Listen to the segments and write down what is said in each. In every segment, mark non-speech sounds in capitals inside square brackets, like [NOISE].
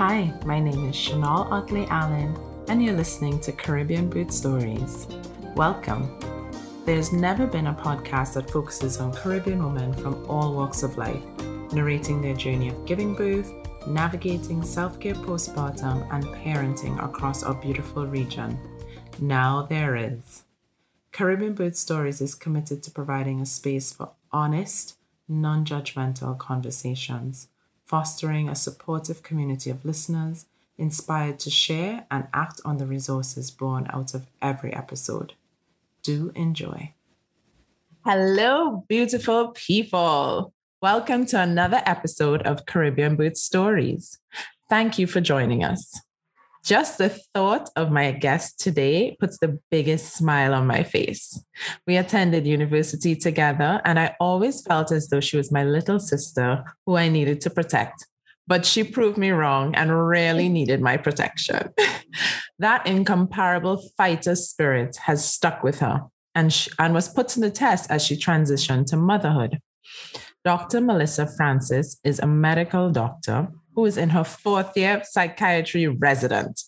Hi, my name is Chanel Otley Allen, and you're listening to Caribbean Birth Stories. Welcome. There's never been a podcast that focuses on Caribbean women from all walks of life, narrating their journey of giving birth, navigating self care postpartum, and parenting across our beautiful region. Now there is. Caribbean Birth Stories is committed to providing a space for honest, non judgmental conversations, fostering a supportive community of listeners inspired to share and act on the resources born out of every episode. Do enjoy. Hello, beautiful people. Welcome to another episode of Caribbean Birth Stories. Thank you for joining us. Just the thought of my guest today puts the biggest smile on my face. We attended university together, and I always felt as though she was my little sister who I needed to protect. But she proved me wrong and really [LAUGHS] needed my protection. [LAUGHS] that incomparable fighter spirit has stuck with her and, she, and was put to the test as she transitioned to motherhood. Dr. Melissa Francis is a medical doctor who is in her fourth year psychiatry resident,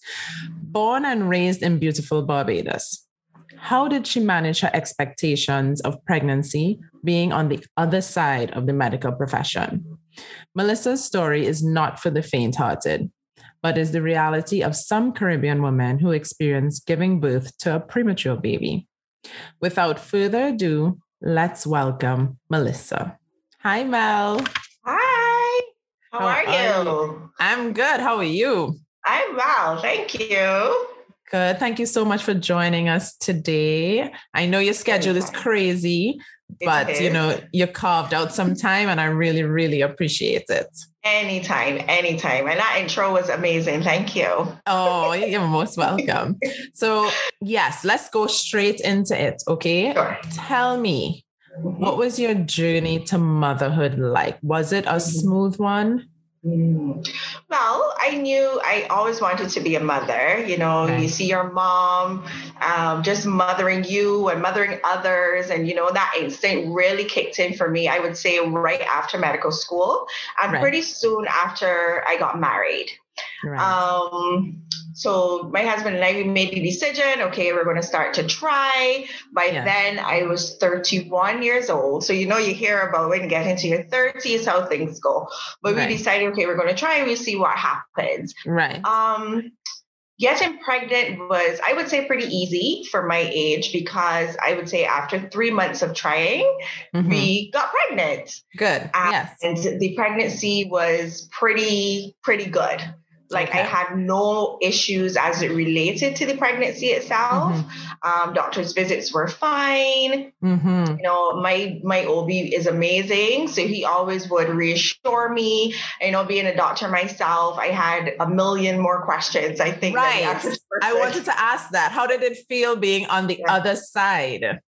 born and raised in beautiful Barbados. How did she manage her expectations of pregnancy being on the other side of the medical profession? Melissa's story is not for the faint hearted, but is the reality of some Caribbean women who experience giving birth to a premature baby. Without further ado, let's welcome Melissa. Hi, Mel. How, How are, are you? you? I'm good. How are you? I'm well. Thank you. Good. Thank you so much for joining us today. I know your schedule is crazy, but you know, you carved out some time and I really, really appreciate it. Anytime, anytime. And that intro was amazing. Thank you. oh, [LAUGHS] you're most welcome. So, yes, let's go straight into it. Okay. Sure. Tell me, what was your journey to motherhood like? Was it a mm-hmm. smooth one? Mm. Well, I knew I always wanted to be a mother. You know, okay. you see your mom um, just mothering you and mothering others. And, you know, that instinct really kicked in for me, I would say, right after medical school and right. pretty soon after I got married. Right. Um, so my husband and I we made the decision. Okay, we're going to start to try. By yeah. then, I was 31 years old. So you know, you hear about when you get into your 30s how things go. But right. we decided, okay, we're going to try and we see what happens. Right. Um, getting pregnant was i would say pretty easy for my age because i would say after three months of trying mm-hmm. we got pregnant good and yes and the pregnancy was pretty pretty good like okay. I had no issues as it related to the pregnancy itself. Mm-hmm. Um, doctor's visits were fine. Mm-hmm. You know, my my OB is amazing, so he always would reassure me. You know, being a doctor myself, I had a million more questions. I think. Right. I wanted to ask that. How did it feel being on the yeah. other side?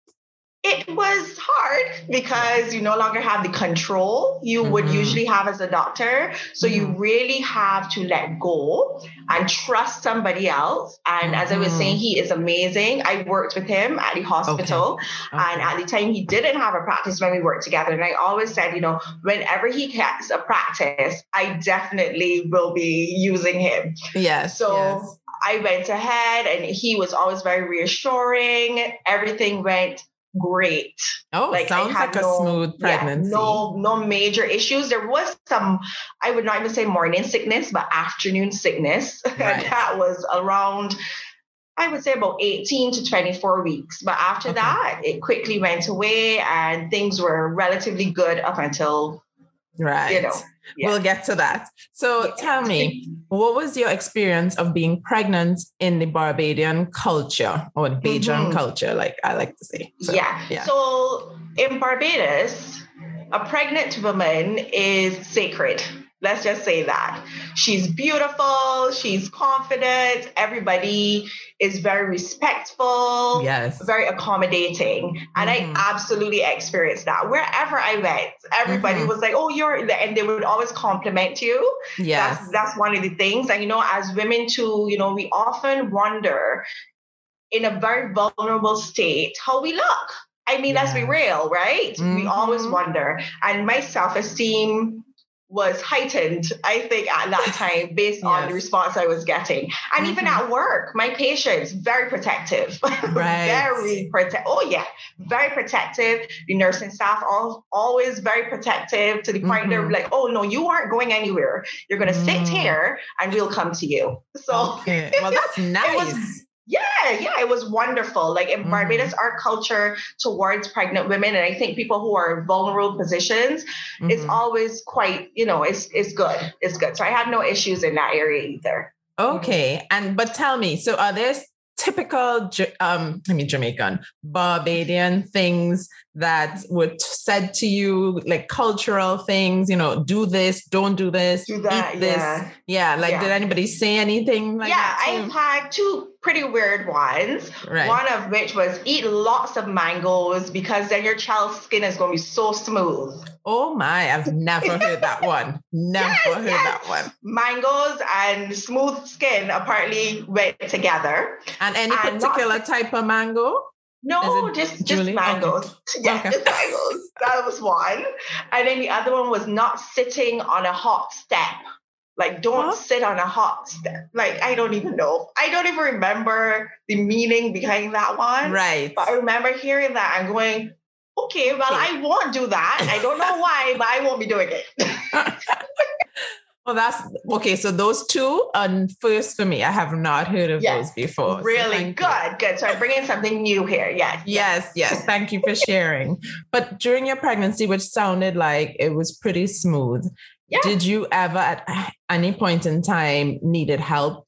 It was hard because you no longer have the control you mm-hmm. would usually have as a doctor. So mm-hmm. you really have to let go and trust somebody else. And mm-hmm. as I was saying, mm-hmm. he is amazing. I worked with him at the hospital. Okay. Okay. And at the time, he didn't have a practice when we worked together. And I always said, you know, whenever he has a practice, I definitely will be using him. Yes. So yes. I went ahead and he was always very reassuring. Everything went great. Oh, like sounds like no, a smooth pregnancy. Yeah, no, no major issues. There was some, I would not even say morning sickness, but afternoon sickness. [LAUGHS] Right. that was around, I would say about 18 to 24 weeks. But after okay. that, it quickly went away and things were relatively good up until, right. you know, yeah. We'll get to that. So yeah. tell me, what was your experience of being pregnant in the Barbadian culture or Bajan mm-hmm. culture, like I like to say? So, yeah. yeah. So in Barbados, a pregnant woman is sacred. Let's just say that. She's beautiful, she's confident, everybody is very respectful, yes, very accommodating. And mm-hmm. I absolutely experienced that. Wherever I went, everybody mm-hmm. was like, oh, you're and they would always compliment you. Yes. That's that's one of the things. And you know, as women too, you know, we often wonder in a very vulnerable state how we look. I mean, yes. let's be real, right? Mm-hmm. We always wonder. And my self esteem was heightened, I think, at that [LAUGHS] time based yes. on the response I was getting. And mm-hmm. even at work, my patients, very protective. [LAUGHS] Right. very protective. Oh, yeah. Very protective. The nursing staff all always very protective to the point mm-hmm. of like, oh no, you aren't going anywhere. You're gonna mm. sit here and we'll come to you. [LAUGHS] So okay. well that's nice. Yeah, yeah, it was wonderful. Like in mm-hmm. Barbados, our culture towards pregnant women, and I think people who are in vulnerable positions, mm-hmm. is always quite, you know, it's it's good. It's good. So I had no issues in that area either. Okay, and but tell me, so are there typical, um, I mean Jamaican, Barbadian things that were said to you, like cultural things, you know, do this, don't do this, do that, eat this. Yeah. yeah like, yeah. did anybody say anything like yeah, I've had two pretty weird ones. Right. One of which was eat lots of mangoes because then your child's skin is going to be so smooth. Oh my, I've never heard that one. [LAUGHS] Never yes, heard yes. that one. Mangoes and smooth skin apparently went together. And any and particular not- type of mango? No, just just mangoes. Okay. Yeah, okay. just mangoes. That was one. And then the other one was not sitting on a hot step. Like, don't huh? sit on a hot step. Like, I don't even know. I don't even remember the meaning behind that one. Right. But I remember hearing that and going, okay, well, I won't do that. I don't know why, but I won't be doing it. [LAUGHS] [LAUGHS] Well, that's okay. So those two are first for me. I have not heard of yes, those before. Really so good, you. good. So I'm bringing something new here. Yes, yes, yes. Thank you for sharing. But during your pregnancy, which sounded like it was pretty smooth, yeah. did you ever at any point in time needed help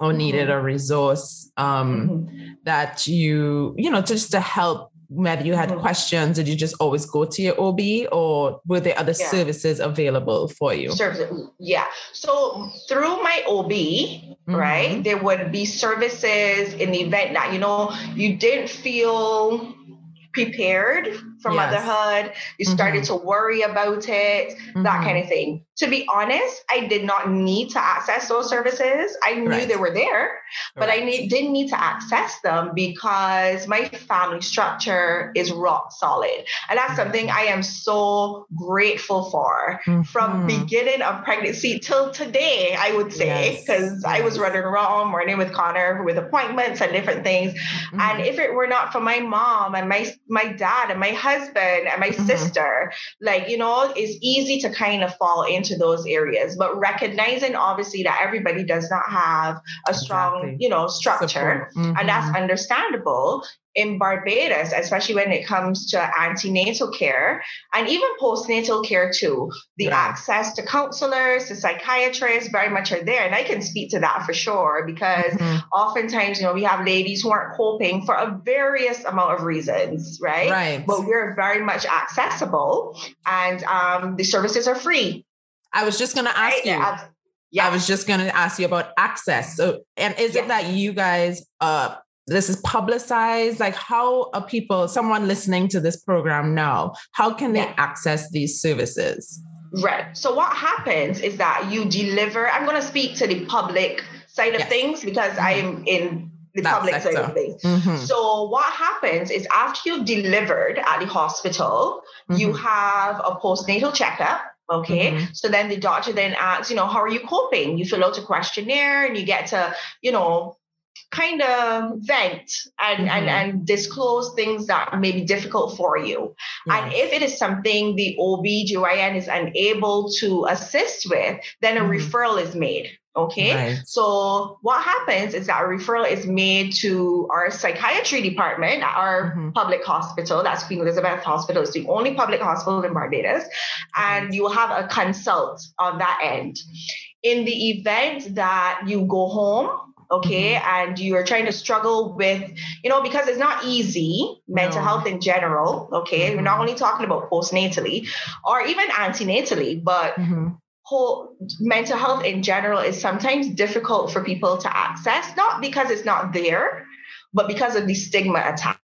or needed mm-hmm. a resource um, mm-hmm. that you, you know, just to help whether you had mm-hmm. questions, did you just always go to your OB or were there other yeah. services available for you? Services, yeah. So through my OB, mm-hmm. right, there would be services in the event that, you know, you didn't feel prepared for yes. motherhood, you started mm-hmm. to worry about it, mm-hmm. that kind of thing. To be honest, I did not need to access those services. I knew right. they were there, but right. I need, didn't need to access them because my family structure is rock solid. And that's something I am so grateful for mm-hmm. from beginning of pregnancy till today, I would say, because yes. yes. I was running around morning with Connor with appointments and different things. And mm-hmm. if it were not for my mom and my my dad and my husband and my mm-hmm. sister, like, you know, it's easy to kind of fall into those areas. But recognizing obviously that everybody does not have a strong, exactly. you know, structure, mm-hmm. and that's understandable in Barbados, especially when it comes to antenatal care and even postnatal care too. The access to counselors, to psychiatrists very much are there. And I can speak to that for sure because mm-hmm. oftentimes, you know, we have ladies who aren't coping for a various amount of reasons, right? Right. But we're very much accessible and um, the services are free. I was just going to ask right? you. Yeah. Yeah. I was just going to ask you about access. So, and is yeah. it that you guys uh, this is publicized like how are people someone listening to this program now how can they access these services right so what happens is that you deliver i'm going to speak to the public side of yes. things because mm-hmm. i am in the that public sector. side of things mm-hmm. so what happens is after you've delivered at the hospital mm-hmm. you have a postnatal checkup Okay. Mm-hmm. So then the doctor then asks, you know, how are you coping? You fill out a questionnaire and you get to, you know, kind of vent and, mm-hmm. and, and disclose things that may be difficult for you. Yes. And if it is something the OB/GYN is unable to assist with, then a mm-hmm. referral is made. Okay. Right. So what happens is that a referral is made to our psychiatry department at our mm-hmm. public hospital. That's Queen Elizabeth Hospital. It's the only public hospital in Barbados. And you will have a consult on that end. In the event that you go home okay mm-hmm. and you're trying to struggle with you know because it's not easy mental no. health in general okay mm-hmm. we're not only talking about postnatally or even antenatally but mm-hmm. Whole mental health in general is sometimes difficult for people to access not because it's not there but because of the stigma attached.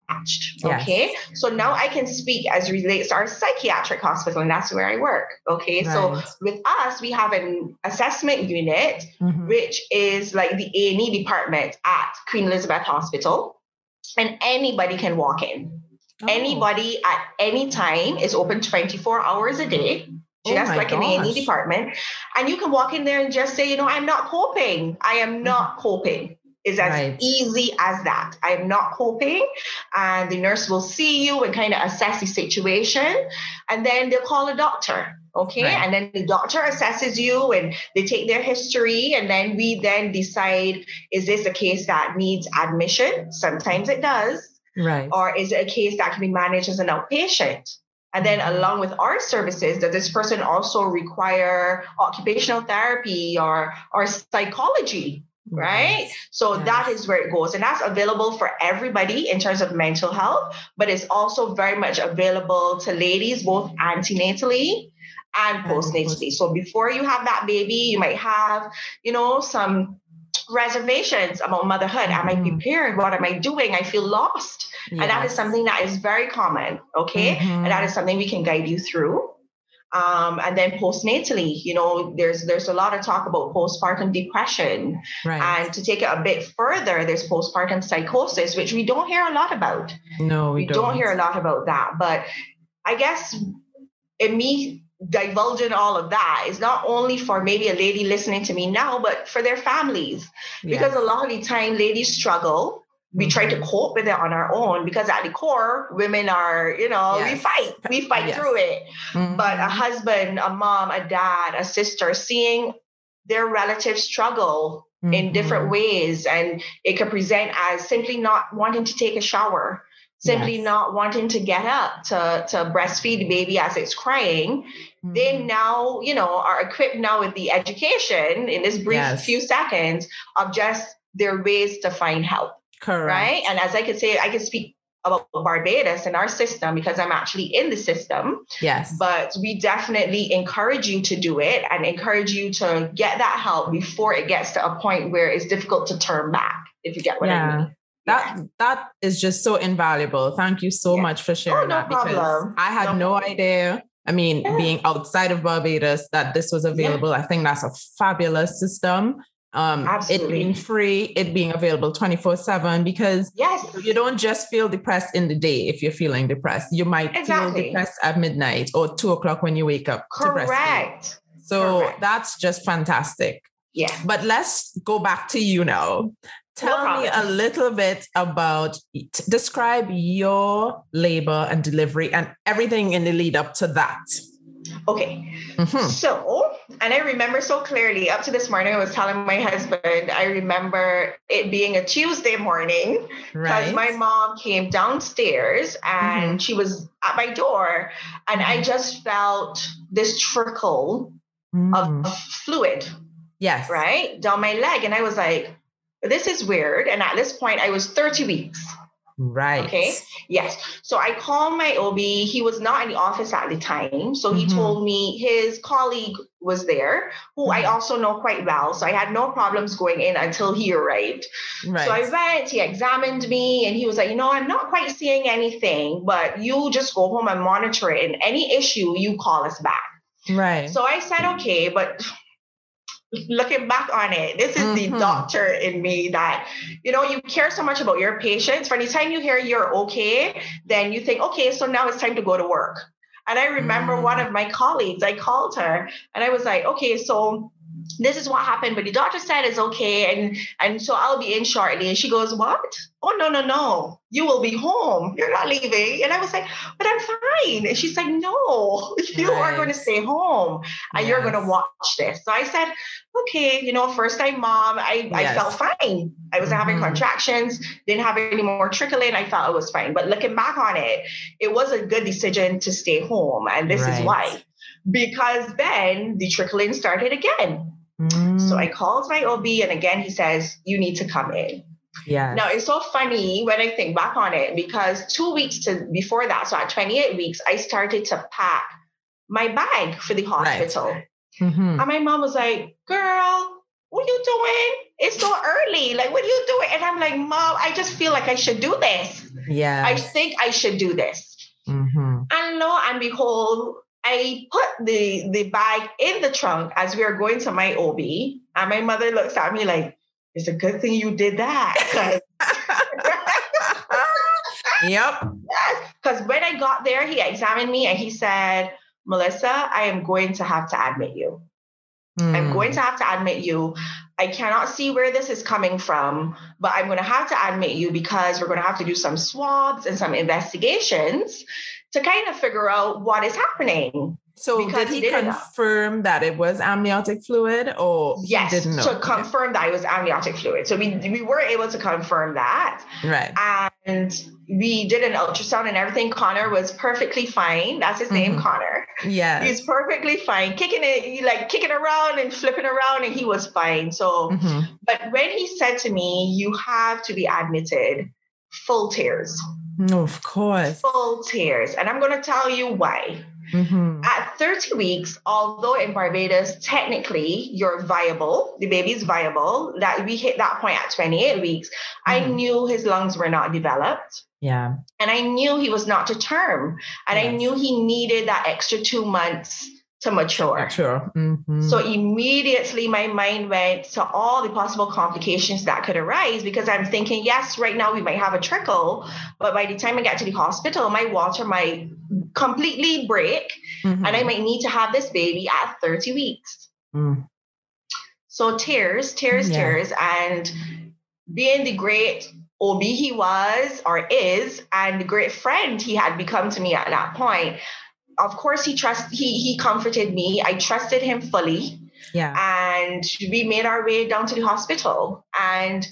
Yes. Okay. So now I can speak as relates to our psychiatric hospital, and that's where I work. Okay. Right. So with us, we have an assessment unit, mm-hmm. which is like the A&E department at Queen Elizabeth Hospital, and anybody can walk in. Oh. Anybody at any time is open 24 hours a day. Just oh like gosh. in the A&E department. And you can walk in there and just say, you know, I'm not coping. I am not mm-hmm. coping. Is as right. easy as that. I am not coping. And the nurse will see you and kind of assess the situation. And then they'll call a doctor. Okay. Right. And then the doctor assesses you and they take their history. And then we then decide is this a case that needs admission? Sometimes it does. Right. Or is it a case that can be managed as an outpatient? And then mm-hmm. along with our services, does this person also require occupational therapy or, or psychology? Right. Yes. So yes. that is where it goes. And that's available for everybody in terms of mental health, but it's also very much available to ladies, both antenatally and postnatally. So before you have that baby, you might have, you know, some reservations about motherhood. Am I mm-hmm. prepared? What am I doing? I feel lost. Yes. And that is something that is very common. Okay. Mm-hmm. And that is something we can guide you through. Um, and then postnatally, you know, there's there's a lot of talk about postpartum depression. Right. And to take it a bit further, there's postpartum psychosis, which we don't hear a lot about. No, we, we don't. don't hear a lot about that. But I guess in me divulging all of that is not only for maybe a lady listening to me now, but for their families. Yes. Because a lot of the time ladies struggle. We mm-hmm. try to cope with it on our own because at the core, women are, you know, yes. we fight, we fight yes. through it. Mm-hmm. But a husband, a mom, a dad, a sister, seeing their relatives struggle mm-hmm. in different mm-hmm. ways, and it can present as simply not wanting to take a shower simply yes. not wanting to get up to, to breastfeed the baby as it's crying mm-hmm. they now you know are equipped now with the education in this brief yes. few seconds of just their ways to find help Correct. right and as i could say i can speak about barbados and our system because i'm actually in the system yes but we definitely encourage you to do it and encourage you to get that help before it gets to a point where it's difficult to turn back if you get what yeah. i mean that that is just so invaluable. Thank you so yeah. much for sharing oh, no that because. I had no, no idea. I mean, yeah. being outside of Barbados, that this was available. Yeah. I think that's a fabulous system. Um, Absolutely. it being free, it being available 24 7 because yes. you don't just feel depressed in the day if you're feeling depressed. You might exactly. feel depressed at midnight or two o'clock when you wake up. Correct. So Correct. that's just fantastic. Yeah. But let's go back to you now. Tell me a little bit about, describe your labor and delivery and everything in the lead up to that. Okay. Mm-hmm. So, and I remember so clearly up to this morning, I was telling my husband, I remember it being a Tuesday morning because right. my mom came downstairs and mm-hmm. she was at my door, and I mm-hmm. just felt this trickle mm. of fluid. Yes. Right down my leg. And I was like, this is weird. And at this point, I was 30 weeks. Right. Okay. Yes. So I called my OB. He was not in the office at the time. So he mm-hmm. told me his colleague was there, who mm-hmm. I also know quite well. So I had no problems going in until he arrived. Right. So I went, he examined me, and he was like, you know, I'm not quite seeing anything, but you just go home and monitor it. And any issue, you call us back. Right. So I said, okay, but looking back on it, this is mm-hmm. the doctor in me that, you know, you care so much about your patients. For the time you hear you're okay, then you think, okay, so now it's time to go to work. And I remember mm. one of my colleagues, I called her and I was like, okay, so this is what happened, but the doctor said it's okay, and and so I'll be in shortly. And she goes, What? Oh no, no, no. You will be home. You're not leaving. And I was like, But I'm fine. And she's like, No, [LAUGHS] you right. are going to stay home and yes. you're going to watch this. So I said, Okay, you know, first time mom, I, yes. I felt fine. I was mm-hmm. having contractions, didn't have any more trickling. I felt it was fine. But looking back on it, it was a good decision to stay home. And this right. is why because then the trickling started again. Mm. So I called my OB, and again, he says, You need to come in. Yeah. Now it's so funny when I think back on it because two weeks to before that, so at 28 weeks, I started to pack my bag for the hospital. Right. Mm-hmm. And my mom was like, Girl, what are you doing? It's so early. Like, what are you doing? And I'm like, Mom, I just feel like I should do this. Yeah. I think I should do this. Mm-hmm. And lo and behold, I put the the bag in the trunk as we are going to my OB, and my mother looks at me like, "It's a good thing you did that." [LAUGHS] yep. Because when I got there, he examined me and he said, Melissa, I am going to have to admit you. Mm. I'm going to have to admit you. I cannot see where this is coming from, but I'm going to have to admit you because we're going to have to do some swabs and some investigations to kind of figure out what is happening. So did he, confirm that it was amniotic fluid or yes, didn't know? to confirm that it was amniotic fluid. So we we were able to confirm that. Right. And we did an ultrasound and everything. Connor was perfectly fine. That's his mm-hmm. name, Connor. Yeah. He's perfectly fine, kicking it, like kicking around and flipping around, and he was fine. So, mm-hmm. but when he said to me, You have to be admitted, full tears. Of course. Full tears. And I'm going to tell you why. Mm-hmm. At 30 weeks, although in Barbados, technically you're viable, the baby's viable, that we hit that point at 28 weeks, mm-hmm. I knew his lungs were not developed. Yeah. And I knew he was not to term. And yes. I knew he needed that extra two months to mature. Mature. Mm-hmm. So immediately my mind went to all the possible complications that could arise because I'm thinking, yes, right now we might have a trickle, but by the time I get to the hospital, my water might completely break mm-hmm. and I might need to have this baby at 30 weeks. Mm. So tears, tears, yeah. tears. And being the great OB he was or is, and the great friend he had become to me at that point, of course he trust he he comforted me. I trusted him fully. Yeah. And we made our way down to the hospital and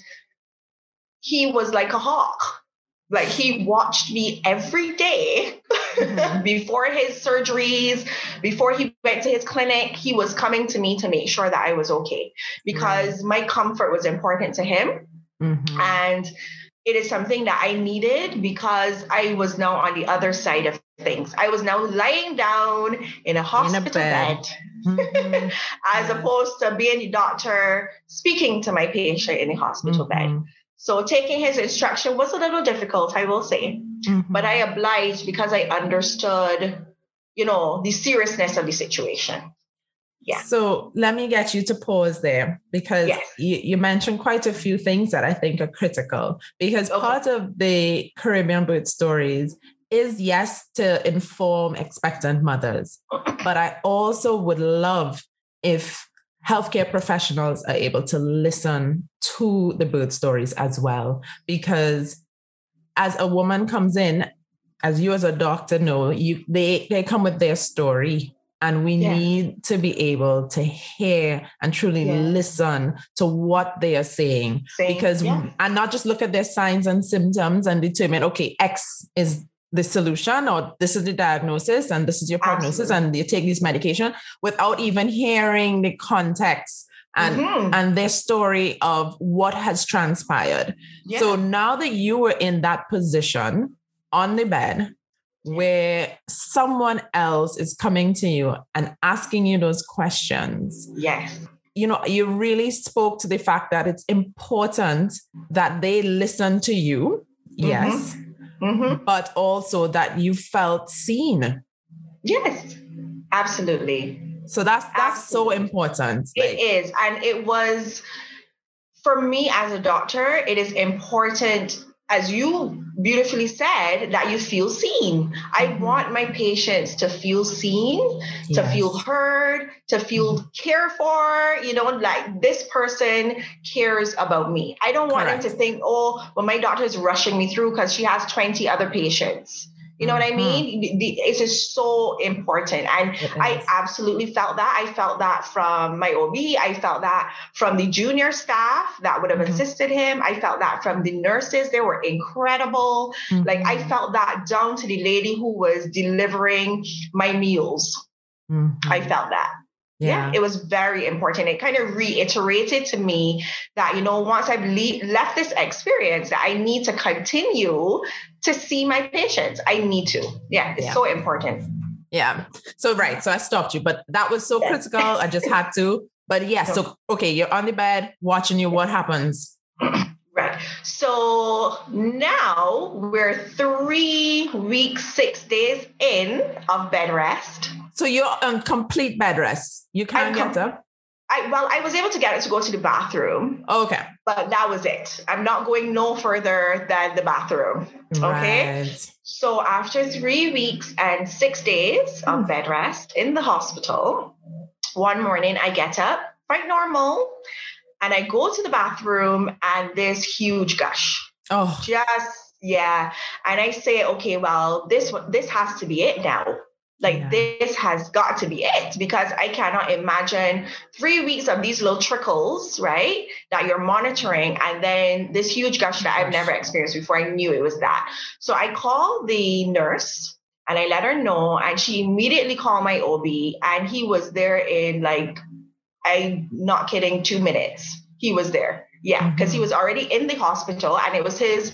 he was like a hawk. Like he watched me every day mm-hmm. [LAUGHS] before his surgeries, before he went to his clinic, he was coming to me to make sure that I was okay because my comfort was important to him. Mm-hmm. And it is something that I needed because I was now on the other side of things. I was now lying down in a hospital in a bed, bed mm-hmm. [LAUGHS] as opposed to being the doctor speaking to my patient in a hospital mm-hmm. bed. So taking his instruction was a little difficult, I will say, mm-hmm. but I obliged because I understood, you know, the seriousness of the situation. Yeah. So let me get you to pause there because yes. you, you, mentioned quite a few things that I think are critical. Because okay. part of the Caribbean birth stories is yes to inform expectant mothers, but I also would love if healthcare professionals are able to listen to the birth stories as well. Because as a woman comes in, as you as a doctor know, you they they come with their story and we yeah. need to be able to hear and truly yeah. listen to what they are saying. Same. Because, yeah. and not just look at their signs and symptoms and determine, okay, X is the solution or this is the diagnosis and this is your prognosis Absolutely. and you take these medication without even hearing the context and mm-hmm. and their story of what has transpired. So now that you were in that position on the bed where someone else is coming to you and asking you those questions. Yes. You know, you really spoke to the fact that it's important that they listen to you. Mm-hmm. Yes. Mm-hmm. But also that you felt seen. Yes, absolutely. So that's that's absolutely. so important. It like, is, And it was for me as a doctor, it is important as you beautifully said, that you feel seen. I mm-hmm. want my patients to feel seen, yes. to feel heard, to feel mm-hmm. cared for, you know, like this person cares about me. I don't want Correct. them to think, oh, well, my doctor is rushing me through because she has 20 other patients. You know what I mm-hmm. mean? The, it's just so important. And I absolutely felt that. I felt that from my OB. I felt that from the junior staff that would have mm-hmm. assisted him. I felt that from the nurses. They were incredible. Mm-hmm. Like I mm-hmm. felt that down to the lady who was delivering my meals. Mm-hmm. I felt that. Yeah. yeah. it was very important. It kind of reiterated to me that, you know, once I've le- left this experience, that I need to continue to see my patients. I need to. Yeah, it's yeah. so important. Yeah. So, right. So I stopped you, but that was so critical. I just had to. But yeah, so, [LAUGHS] okay, you're on the bed watching you. What happens? [CLEARS THROAT] Right. So now we're three weeks, six days in of bed rest. So you're on complete bed rest. You can't get up. I well, I was able to get it to go to the bathroom. Okay. But that was it. I'm not going no further than the bathroom. Okay. Right. So after three weeks and six days of hmm. bed rest in the hospital, one morning I get up, quite normal, and I go to the bathroom and there's huge gush. Oh. Just yeah. And I say, okay, well, this this has to be it now. Like yeah. this has got to be it because I cannot imagine three weeks of these little trickles, right? That you're monitoring, and then this huge gush that I've never experienced before. I knew it was that. So I called the nurse and I let her know, and she immediately called my OB, and he was there in like, I'm not kidding, two minutes. He was there. Yeah, because mm-hmm. he was already in the hospital, and it was his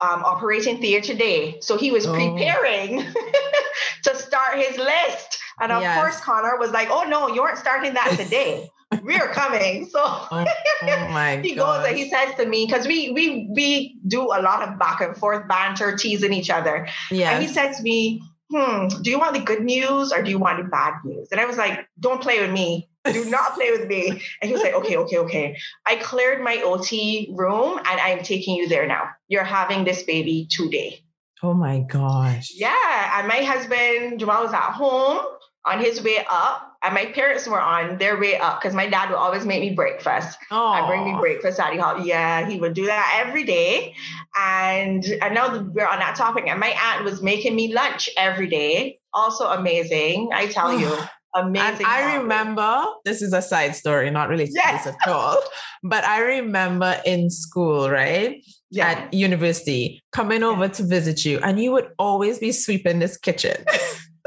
um, operating theater day. So he was oh. preparing [LAUGHS] to start his list. And of yes. course, Connor was like, oh no, you aren't starting that [LAUGHS] today. We're coming. So [LAUGHS] oh, oh he goes and he says to me, because we we we do a lot of back and forth banter, teasing each other. Yeah. And he says to me, hmm, do you want the good news or do you want the bad news? And I was like, don't play with me. Do not play with me. And he was like, okay, okay, okay. I cleared my OT room and I'm taking you there now. You're having this baby today. Oh my gosh. Yeah. And my husband, Jamal, was at home on his way up, and my parents were on their way up because my dad would always make me breakfast. Oh, and bring me breakfast at the Yeah, he would do that every day. And I know we're on that topic, and my aunt was making me lunch every day. Also amazing, I tell you. Amazing. And I remember this is a side story, not related yes. to this at all. [LAUGHS] but I remember in school, right? Yeah. At university, coming over to visit you, and you would always be sweeping this kitchen.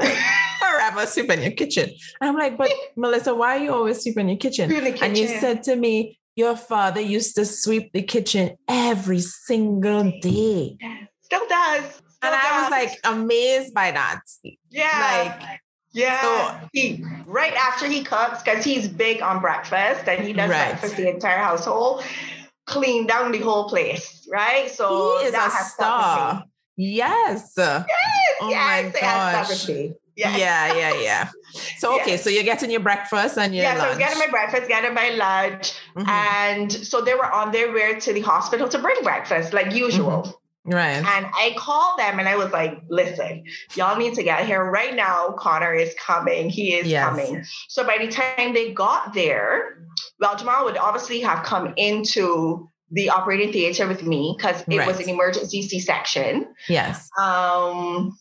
[LAUGHS] Forever sweeping your kitchen. And I'm like, but [LAUGHS] Melissa, why are you always sweeping your kitchen? kitchen? And you said to me, your father used to sweep the kitchen every single day. Still does. Still and does. I was like amazed by that. Yeah. Like yeah. So, he right after he cooks, because he's big on breakfast and he does right. breakfast the entire household, clean down the whole place, right? So he is a star. Yes. Yes. Oh yes. my gosh. Yeah. yeah, yeah, yeah. So [LAUGHS] okay, yes. so you're getting your breakfast and your yeah. Lunch. So getting my breakfast, getting my lunch, mm-hmm. and so they were on their way to the hospital to bring breakfast, like usual. Mm-hmm. Right. And I called them and I was like, listen, y'all need to get here right now. Connor is coming. He is yes. coming. So by the time they got there, well, Jamal would obviously have come into the operating theater with me because it right. was an emergency C section. Yes. Um,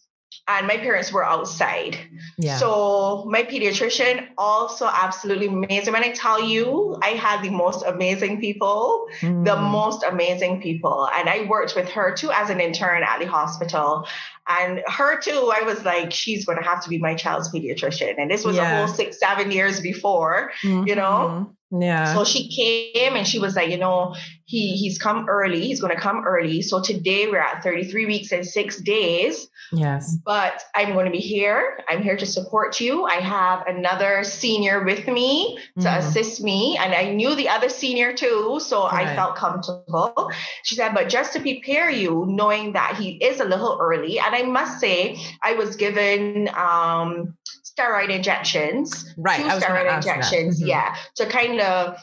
and my parents were outside. Yeah. So my pediatrician also absolutely amazing. When I tell you, I had the most amazing people, mm. the most amazing people. And I worked with her too as an intern at the hospital. And her too, I was like, she's going to have to be my child's pediatrician. And this was yeah. a whole six, seven years before, mm-hmm. you know? Yeah. So she came and she was like, you know, he he's come early. He's going to come early. So today we're at 33 weeks and six days. Yes. But I'm going to be here. I'm here to support you. I have another senior with me to mm assist me, and I knew the other senior too, so right. I felt comfortable. She said, but just to prepare you, knowing that he is a little early, and I must say, I was given um steroid injections. Right. Two steroid injections, mm-hmm. yeah, to kind of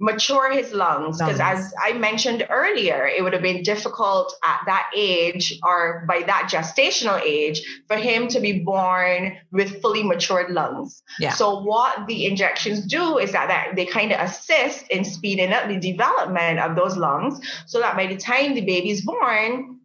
mature his lungs because as i mentioned earlier it would have been difficult at that age or by that gestational age for him to be born with fully matured lungs yeah. so what the injections do is that, that they kind of assist in speeding up the development of those lungs so that by the time the baby's born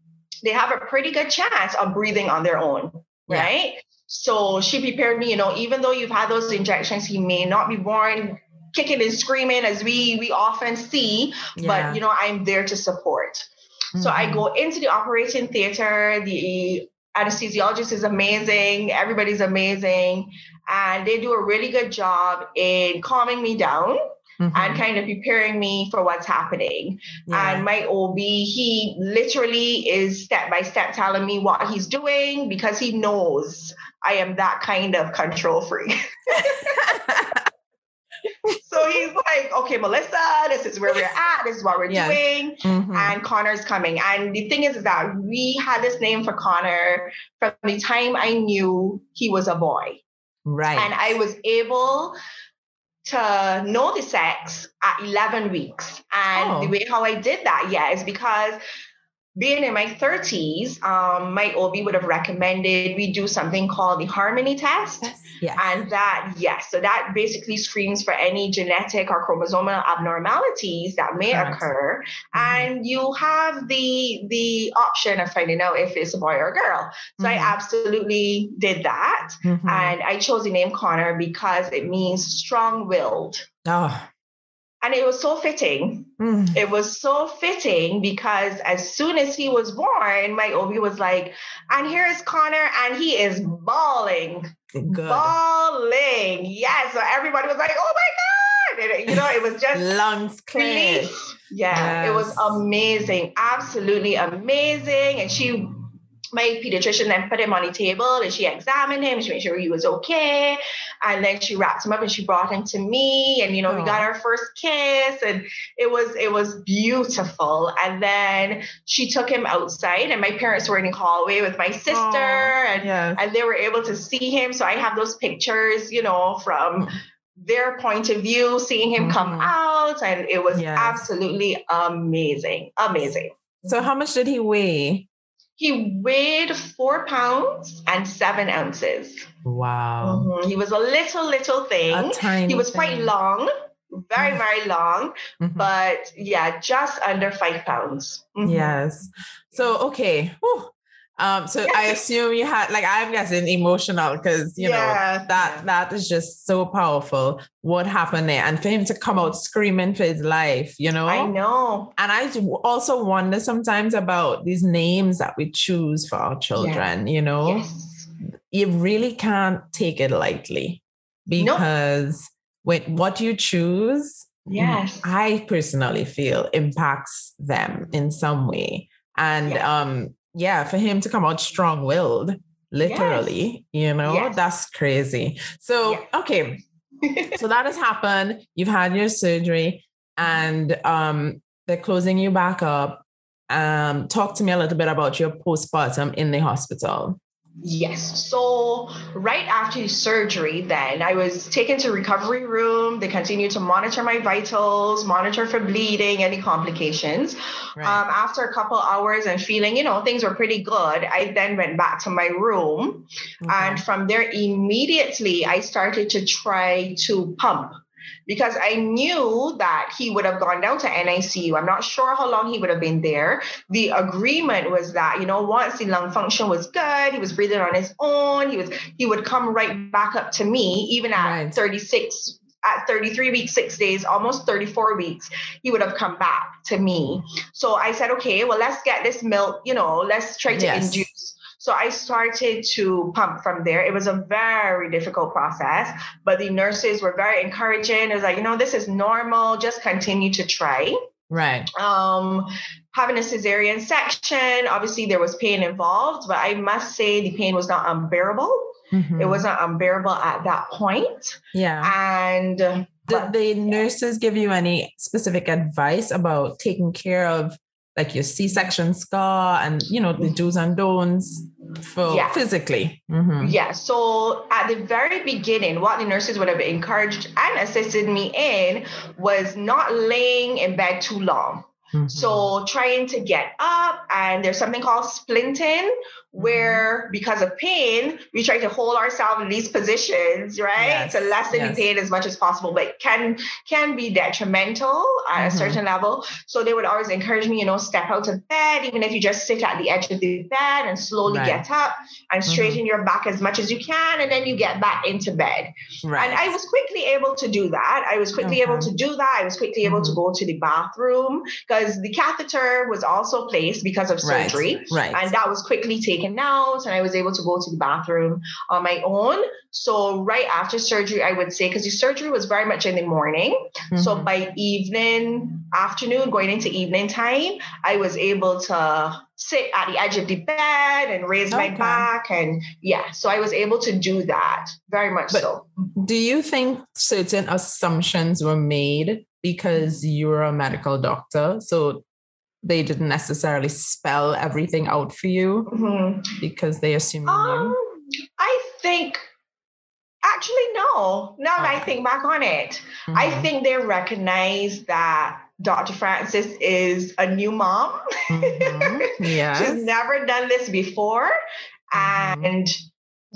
they have a pretty good chance of breathing on their own yeah. right so she prepared me, you know, even though you've had those injections, he may not be born kicking and screaming as we we often see, yeah. but you know, I'm there to support. Mm-hmm. So I mm-hmm. go into the operating theater, the anesthesiologist is amazing, everybody's amazing, and they do a really good job in calming me down mm-hmm. and kind of preparing me for what's happening. Yeah. And my OB, he literally is step by step telling me what he's doing because he knows I am that kind of control freak. [LAUGHS] so he's like, okay, Melissa, this is where we're at. This is what we're yes. doing. Mm-hmm. And Connor's coming. And the thing is, is that we had this name for Connor from the time I knew he was a boy. Right. And I was able to know the sex at 11 weeks. And oh. the way how I did that, yeah, is because being in my 30s, um, my OB would have recommended we do something called the harmony test. Yes. yes. And that, yes, so that basically screens for any genetic or chromosomal abnormalities that may Correct. occur. Mm-hmm. And you have the the option of finding out if it's a boy or a girl. So mm-hmm. I absolutely did that. Mm-hmm. And I chose the name Connor because it means strong-willed. Oh, and it was so fitting. Mm. It was so fitting because as soon as he was born, my OB was like, and here's Connor, and he is bawling. Good. Bawling. Yeah. So everybody was like, oh my God. And, you know, it was just [LAUGHS] lungs clear. Yeah, yes. it was amazing. Absolutely amazing. And she my pediatrician then put him on the table and she examined him. She made sure he was okay. And then she wrapped him up and she brought him to me. And you know, oh. we got our first kiss and it was it was beautiful. And then she took him outside and my parents were in the hallway with my sister oh, and, yes. and they were able to see him. So I have those pictures, you know, from their point of view, seeing him mm-hmm. come out. And it was yes. absolutely amazing. Amazing. So how much did he weigh? He weighed four pounds and seven ounces. Wow. Mm-hmm. He was a little, little thing. A tiny he was thing. quite long, very, mm. very long, mm-hmm. but yeah, just under five pounds. Mm-hmm. Yes. So, okay. Whew. Um, so I [LAUGHS] assume you had like I'm guessing emotional because you yeah. know that that is just so powerful. What happened there, and for him to come out screaming for his life, you know. I know. And I also wonder sometimes about these names that we choose for our children. Yeah. You know, yes. you really can't take it lightly because nope. with what you choose, yes, I personally feel impacts them in some way. And yes. um yeah, for him to come out strong willed, literally, yes. you know, yes. that's crazy. So, yes. okay. [LAUGHS] so that has happened. You've had your surgery and um, they're closing you back up. Um, talk to me a little bit about your postpartum in the hospital. Yes. So right after surgery, then I was taken to recovery room. They continued to monitor my vitals, monitor for bleeding, any complications. Right. Um, after a couple hours and feeling, you know, things were pretty good, I then went back to my room. Okay. And from there, immediately I started to try to pump because I knew that he would have gone down to NICU. I'm not sure how long he would have been there. The agreement was that, you know, once the lung function was good, he was breathing on his own, he was he would come right back up to me, even at right. 36 at 33 weeks, six days, almost 34 weeks, he would have come back to me. So I said, okay, well, let's get this milk, you know, let's try to yes. induce so I started to pump from there. It was a very difficult process, but the nurses were very encouraging. It was like, you know, this is normal. Just continue to try. Right. Um, having a cesarean section, obviously there was pain involved, but I must say the pain was not unbearable. Mm-hmm. It was not unbearable at that point. Yeah. And did but, the nurses give you any specific advice about taking care of like your C-section scar and you know the do's and don'ts for yeah. physically. Mm-hmm. Yeah. So at the very beginning, what the nurses would have encouraged and assisted me in was not laying in bed too long. Mm-hmm. So trying to get up, and there's something called splinting, where because of pain, we try to hold ourselves in these positions, right? Yes. To lessen yes. the pain as much as possible, but can can be detrimental at mm-hmm. a certain level. So they would always encourage me, you know, step out of bed, even if you just sit at the edge of the bed and slowly right. get up and mm-hmm. straighten mm-hmm. your back as much as you can, and then you get back into bed. Right. And I was quickly able to do that. I was quickly okay. able to do that. I was quickly able mm-hmm. to go to the bathroom because the catheter was also placed because of surgery. Right. right. And that was quickly taken taken out and I was able to go to the bathroom on my own. So right after surgery, I would say, because the surgery was very much in the morning. Mm-hmm. So by evening, afternoon, going into evening time, I was able to sit at the edge of the bed and raise okay. my back. And yeah, so I was able to do that very much but so. Do you think certain assumptions were made because you're a medical doctor? So they didn't necessarily spell everything out for you mm-hmm. because they assume you um, I think Actually, no. Now okay. I think back on it, mm-hmm. I think they recognize that Dr. Francis is a new mom. [LAUGHS] Mm-hmm. Yeah. She's never done this before. Mm-hmm. And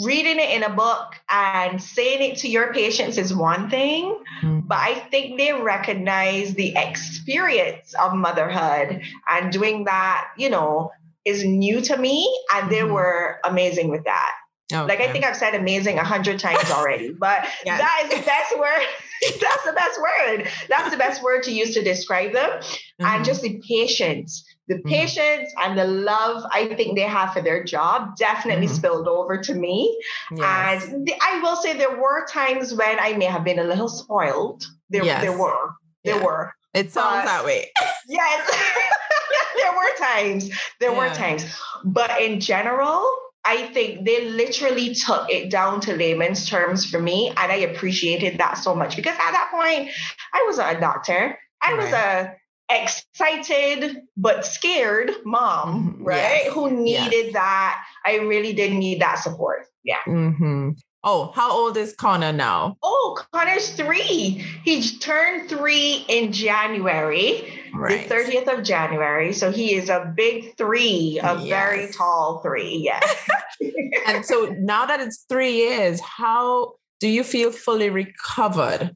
reading it in a book and saying it to your patients is one thing, mm-hmm. but I think they recognize the experience of motherhood and doing that, you know, is new to me. And they mm-hmm. were amazing with that. Okay. Like I think I've said amazing a hundred times already, [LAUGHS] but yes. that is the best word. [LAUGHS] That's the best word. That's the best word to use to describe them. Mm-hmm. And just the patience, the mm-hmm. patience and the love I think they have for their job definitely mm-hmm. spilled over to me. Yes. And the, I will say there were times when I may have been a little spoiled. There, yes. there were. There yeah. were. It sounds but, that way. [LAUGHS] yes. [LAUGHS] there were times. There yeah. were times. But in general, I think they literally took it down to layman's terms for me. And I appreciated that so much because at that point, I wasn't a doctor. I right. was a excited but scared mom, mm-hmm. right? Yes. Who needed yes. that. I really did need that support. Yeah. Mm-hmm. Oh, how old is Connor now? Oh, Connor's three. He turned three in January, right. the 30th of January. So he is a big three, a yes. very tall three. Yes. [LAUGHS] and so now that it's three years, how do you feel fully recovered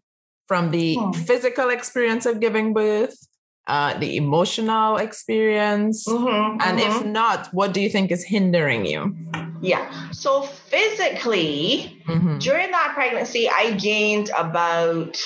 from the hmm. physical experience of giving birth uh, the emotional experience? Mm-hmm, and mm-hmm. if not, what do you think is hindering you? Yeah. So physically, mm-hmm. during that pregnancy, I gained about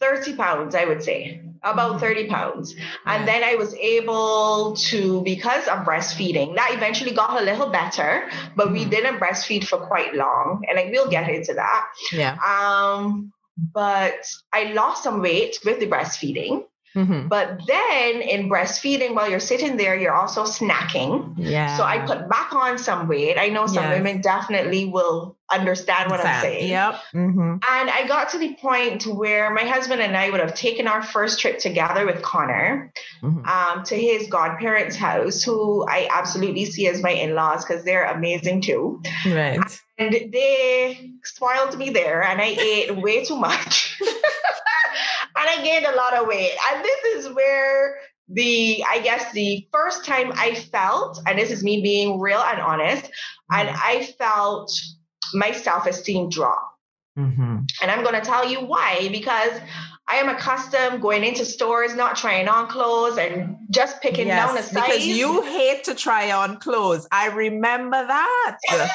30 pounds, I would say, about mm-hmm. 30 pounds. And then I was able to, because of breastfeeding, that eventually got a little better, but we mm-hmm. didn't breastfeed for quite long. And I will get into that. Yeah. Um, but I lost some weight with the breastfeeding. Mm-hmm. But then in breastfeeding, while you're sitting there, you're also snacking. Yeah. So I put back on some weight. I know some yes. women definitely will understand what I'm saying. Yep. Mm-hmm. And I got to the point where my husband and I would have taken our first trip together with Connor mm-hmm. um, to his godparents' house, who I absolutely see as my in-laws because they're amazing too. Right. And they spoiled me there, and I ate way too much. [LAUGHS] and I gained a lot of weight. And this is where the I guess the first time I felt, and this is me being real and honest, mm-hmm. and I felt my self-esteem drop. Mm-hmm. And I'm going to tell you why because I am accustomed going into stores, not trying on clothes and just picking yes, down a size. Because you hate to try on clothes. I remember that. [LAUGHS]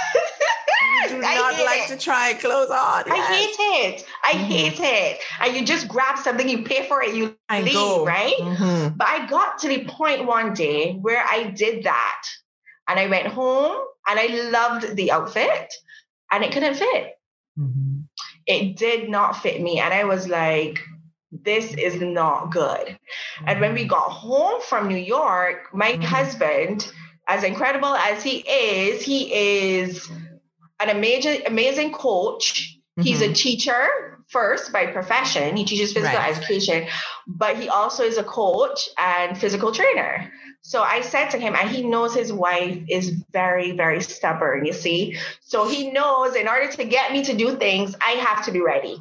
do I not like it. to try clothes on. Yes. I hate it. I mm-hmm. hate it. And you just grab something, you pay for it, you I leave, go. right? Mm-hmm. But I got to the point one day where I did that. And I went home and I loved the outfit and it couldn't fit. Mm-hmm. It did not fit me. And I was like, this is not good. And when we mm-hmm. got home from New York, my mm-hmm. husband, as incredible as he is, he is an amazing, amazing coach. Mm-hmm. He's a mm-hmm. teacher first by profession. He teaches physical right. education, but he also is a coach and physical trainer. So I said to him, and he knows his wife is very, very stubborn, you see. So he knows in order to get me to do things, I have to be ready.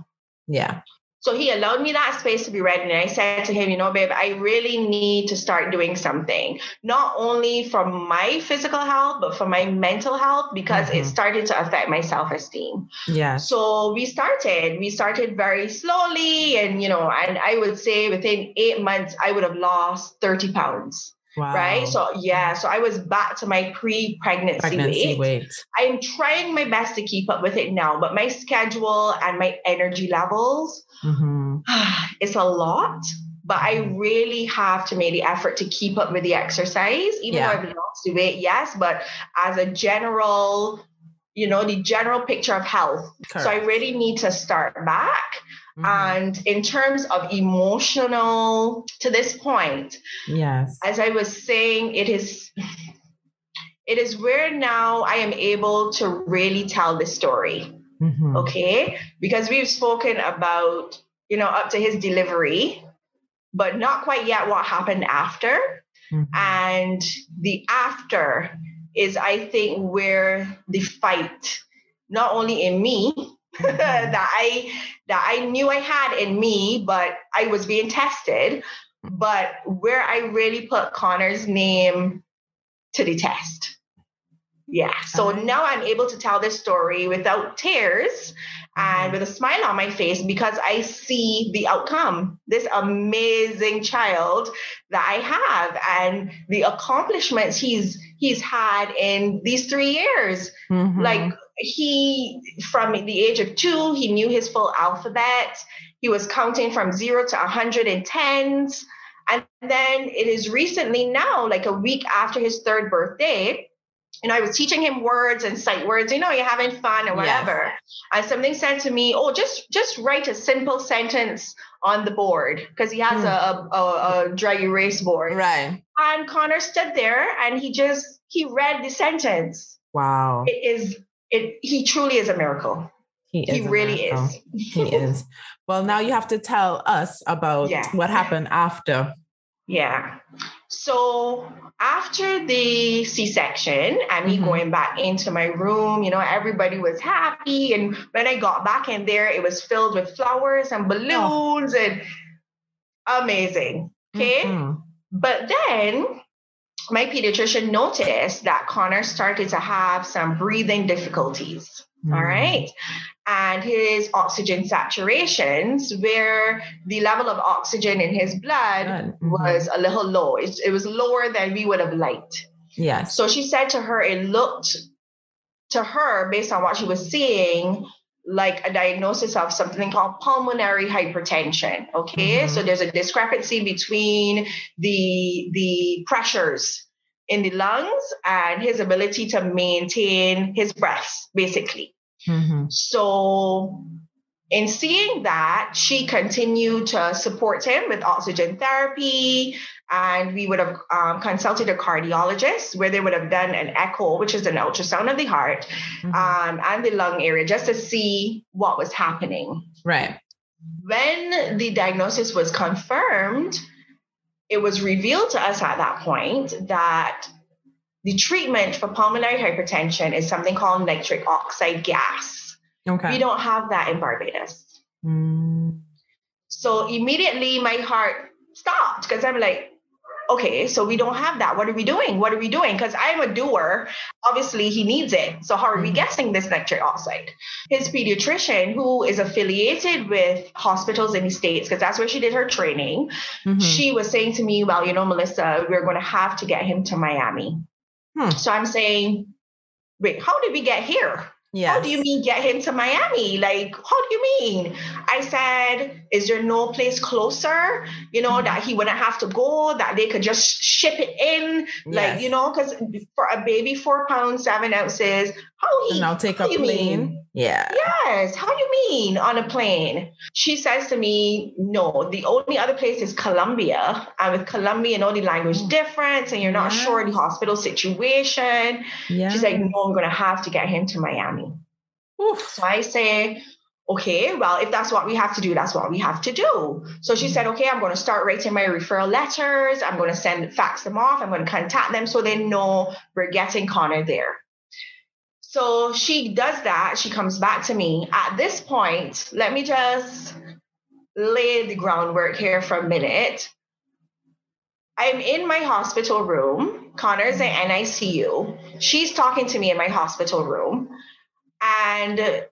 Yeah. So he allowed me that space to be ready. And I said to him, you know, babe, I really need to start doing something, not only for my physical health, but for my mental health, because mm-hmm. it started to affect my self esteem. Yeah. So we started, we started very slowly. And, you know, and I would say within eight months, I would have lost 30 pounds. Wow. Right. So yeah. So I was back to my pre-pregnancy weight. weight. I'm trying my best to keep up with it now, but my schedule and my energy levels, mm-hmm. [SIGHS] it's a lot. But I really have to make the effort to keep up with the exercise, even yeah. though I've lost the weight, yes. But as a general, you know, the general picture of health. Correct. So I really need to start back. Mm-hmm. And in terms of emotional, to this point, yes, as I was saying, it is it is where now I am able to really tell the story. Mm-hmm. Okay. Because we've spoken about, you know, up to his delivery, but not quite yet what happened after. Mm-hmm. And the after is, I think, where the fight, not only in me, [LAUGHS] mm-hmm. that I that I knew I had in me, but I was being tested. But where I really put Connor's name to the test. Yeah. So uh-huh. now I'm able to tell this story without tears and with a smile on my face because I see the outcome. This amazing child that I have and the accomplishments he's he's had in these three years. Mm-hmm. Like he from the age of two, he knew his full alphabet. He was counting from zero to 110s. And then it is recently now, like a week after his third birthday, know, I was teaching him words and sight words, you know, you're having fun or whatever. Yes. And something said to me, oh, just just write a simple sentence on the board because he has mm. a, a, a dry erase board. Right. And Connor stood there and he just he read the sentence. Wow. It is it he truly is a miracle. He, he really is. he is. [LAUGHS] Well, now you have to tell us about yeah. what happened after. Yeah. So after the C-section and me mm-hmm. going back into my room, you know, everybody was happy. And when I got back in there, it was filled with flowers and balloons oh. and amazing. Okay. Mm-hmm. But then my pediatrician noticed that Connor started to have some breathing difficulties. Mm. All right. And his oxygen saturations, where the level of oxygen in his blood mm-hmm. was a little low. It, it was lower than we would have liked. Yes. So she said to her, it looked to her, based on what she was seeing, like a diagnosis of something called pulmonary hypertension. Okay. Mm-hmm. So there's a discrepancy between the the pressures in the lungs and his ability to maintain his breaths, basically. Mm-hmm. So, in seeing that, she continued to support him with oxygen therapy. And we would have um, consulted a cardiologist where they would have done an echo, which is an ultrasound of the heart mm-hmm. um, and the lung area, just to see what was happening. Right. When the diagnosis was confirmed, it was revealed to us at that point that the treatment for pulmonary hypertension is something called nitric oxide gas. Okay. We don't have that in Barbados. Mm. So immediately my heart stopped because I'm like, okay, so we don't have that. What are we doing? What are we doing? Because I'm a doer. Obviously, he needs it. So, how are we mm-hmm. getting this nitric oxide? His pediatrician, who is affiliated with hospitals in the States, because that's where she did her training, mm-hmm. she was saying to me, Well, you know, Melissa, we're going to have to get him to Miami. Hmm. So, I'm saying, Wait, how did we get here? Yes. How do you mean get him to Miami? Like, how do you mean? I said, is there no place closer, you know, that he wouldn't have to go, that they could just ship it in? Yes. Like, you know, because for a baby, four pounds, seven ounces, how he and I'll take a plane. Yeah. Yes. How do you mean on a plane? She says to me, no, the only other place is Colombia. And with Colombia, you know, the language mm. difference and you're not yes. sure the hospital situation. Yeah. She's like, no, I'm going to have to get him to Miami. Oof. So I say, okay, well, if that's what we have to do, that's what we have to do. So she said, okay, I'm going to start writing my referral letters. I'm going to send, fax them off. I'm going to contact them so they know we're getting Connor there. So she does that. She comes back to me. At this point, let me just lay the groundwork here for a minute. I'm in my hospital room. Connor's in NICU. She's talking to me in my hospital room. And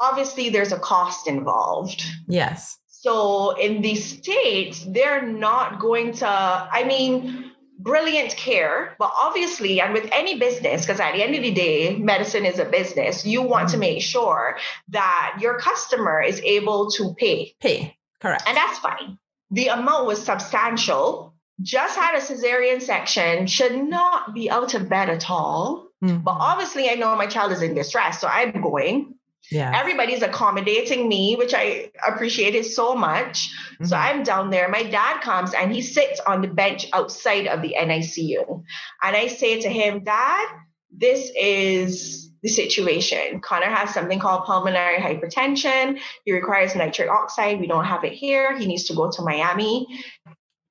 obviously, there's a cost involved. Yes. So in these States, they're not going to, I mean, brilliant care, but obviously, and with any business, because at the end of the day, medicine is a business, you want to mm-hmm. make sure that your customer is able to pay. Pay, correct. And that's fine. The amount was substantial. Just had a cesarean section, should not be out of bed at all. Mm-hmm. But obviously, I know my child is in distress, so I'm going. Yeah. Everybody's accommodating me, which I appreciated so much. Mm-hmm. So I'm down there. My dad comes and he sits on the bench outside of the NICU. And I say to him, Dad, this is the situation. Connor has something called pulmonary hypertension. He requires nitric oxide. We don't have it here. He needs to go to Miami.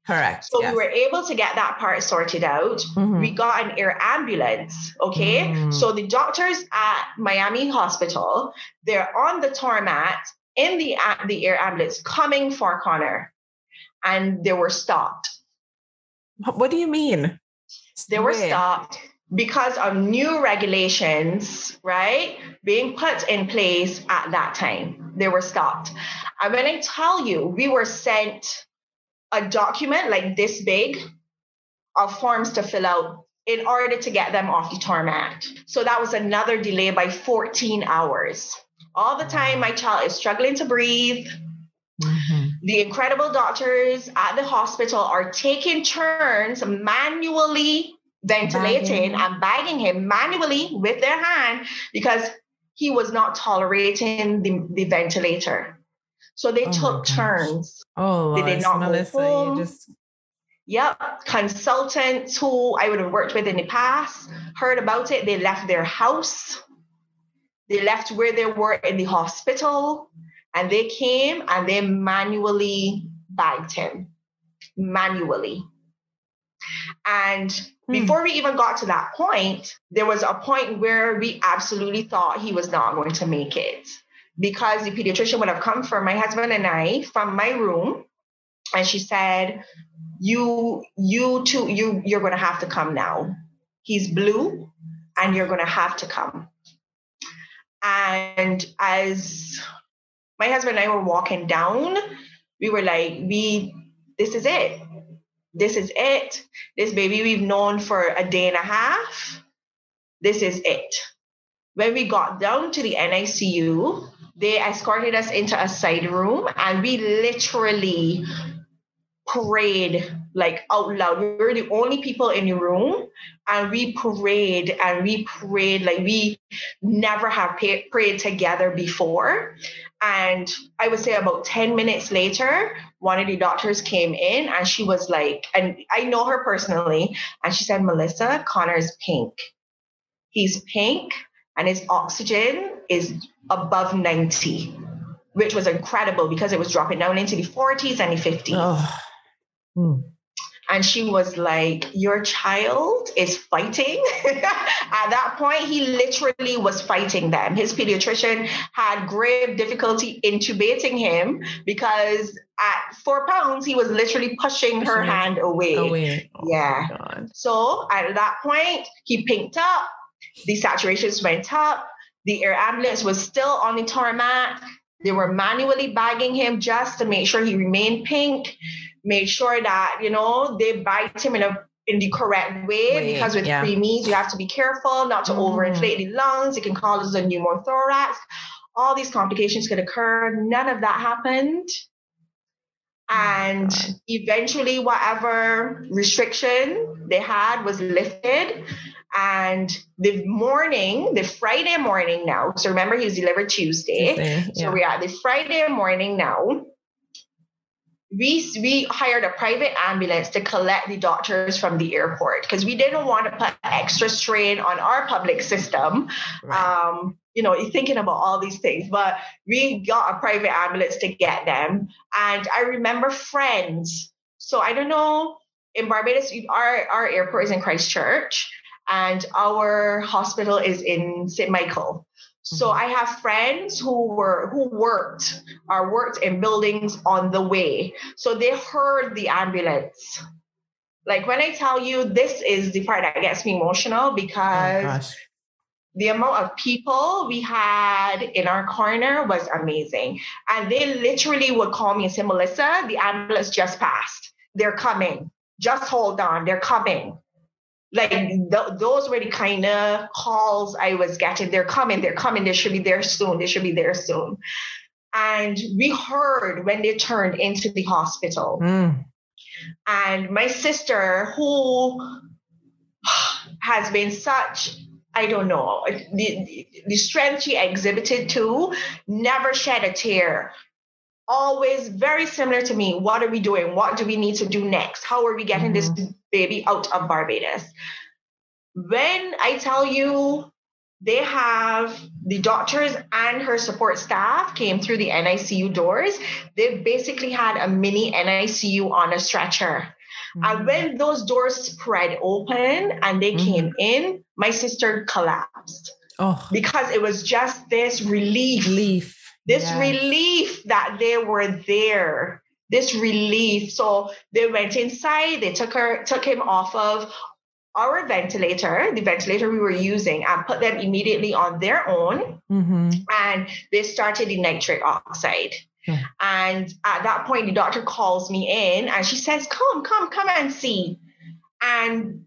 Correct. So yes. we were able to get that part sorted out. Mm-hmm. We got an air ambulance. Okay. Mm. So the doctors at Miami Hospital, they're on the tarmac in the, the air ambulance coming for Connor. And they were stopped. What do you mean? They were stopped because of new regulations, right, being put in place at that time. They were stopped. And when I tell you, we were sent a document like this big of forms to fill out in order to get them off the tarmac. So that was another delay by 14 hours. All the time, my child is struggling to breathe. Mm-hmm. The incredible doctors at the hospital are taking turns manually ventilating bagging. and bagging him manually with their hand because he was not tolerating the, the ventilator. So they oh took turns. Oh, they did not Melissa, go home. just Yep, consultants who I would have worked with in the past heard about it. They left their house. They left where they were in the hospital and they came and they manually bagged him. Manually. And hmm. before we even got to that point, there was a point where we absolutely thought he was not going to make it because the pediatrician would have come for my husband and I from my room and she said, You, you too, you you're gonna have to come now. He's blue and you're gonna have to come. And as my husband and I were walking down, we were like, we this is it. This is it. This baby we've known for a day and a half. This is it. When we got down to the NICU, they escorted us into a side room and we literally prayed like out loud. We were the only people in the room and we prayed and we prayed like we never have pay- prayed together before. And I would say about 10 minutes later, one of the doctors came in and she was like, and I know her personally, and she said, Melissa, Connor's pink. He's pink and his oxygen is above 90, which was incredible because it was dropping down into the 40s and the 50s. Oh. Hmm. And she was like, Your child is fighting. [LAUGHS] At that point, he literally was fighting them. His pediatrician had grave difficulty intubating him because at four pounds, he was literally pushing her hand away. away. Oh yeah. So at that point, he pinked up, the saturations went up, the air ambulance was still on the tarmac. They were manually bagging him just to make sure he remained pink made sure that you know they bite him in a in the correct way Wait, because with yeah. preemies you have to be careful not to mm. overinflate the lungs. It can cause a pneumothorax. All these complications could occur. None of that happened. And oh eventually, whatever restriction they had was lifted. And the morning, the Friday morning now, so remember he was delivered Tuesday. Tuesday yeah. So we are the Friday morning now we we hired a private ambulance to collect the doctors from the airport because we didn't want to put extra strain on our public system. Right. Um, you know, thinking about all these things, but we got a private ambulance to get them. And I remember friends. So I don't know in Barbados, our our airport is in Christ Church, and our hospital is in St. Michael. So mm-hmm. I have friends who were who worked or worked in buildings on the way. So they heard the ambulance. Like when I tell you this is the part that gets me emotional oh, because oh, the amount of people we had in our corner was amazing. And they literally would call me and say, Melissa, the ambulance just passed. They're coming. Just hold on. They're coming like th- those were the kind of calls I was getting. They're coming, they're coming, they should be there soon, they should be there soon. And we heard when they turned into the hospital. Mm. And my sister, who has been such, I don't know, the, the strength she exhibited too, never shed a tear always very similar to me. What are we doing? What do we need to do next? How are we getting mm-hmm. this baby out of Barbados? When I tell you they have the doctors and her support staff came through the NICU doors. They basically had a mini NICU on a stretcher. Mm-hmm. And when those doors spread open and they mm-hmm. came in, my sister collapsed. Oh. Because it was just this relief. Relief. This yes. relief that they were there. This relief. So they went inside, they took her, took him off of our ventilator, the ventilator we were using, and put them immediately on their own. Mm-hmm. And they started the nitric oxide. Yeah. And at that point, the doctor calls me in and she says, Come, come, come and see. And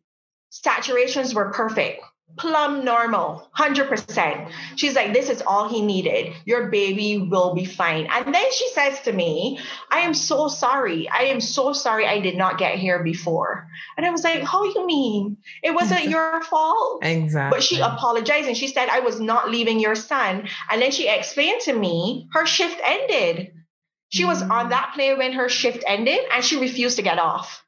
saturations were perfect plumb normal, 100%. She's like, this is all he needed. Your baby will be fine. And then she says to me, I am so sorry. I am so sorry I did not get here before. And I was like, how you mean? It wasn't [LAUGHS] your fault. Exactly. But she apologized and she said, I was not leaving your son. And then she explained to me her shift ended. She was on mm. that plane when her shift ended and she refused to get off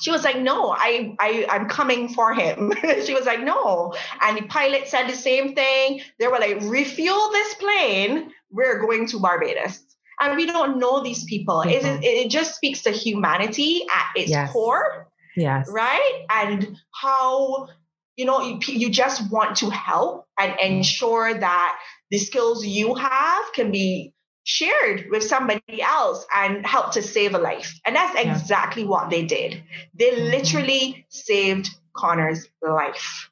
she was like, no, I, I, I'm coming for him. [LAUGHS] she was like, no. And the pilot said the same thing. They were like, refuel this plane. We're going to Barbados. And we don't know these people. Mm-hmm. It, it just speaks to humanity at its yes. core. Yes. Right. And how, you know, you, you just want to help and mm. ensure that the skills you have can be shared with somebody else and helped to save a life. And that's yeah. exactly what they did. They mm-hmm. literally saved Connor's life.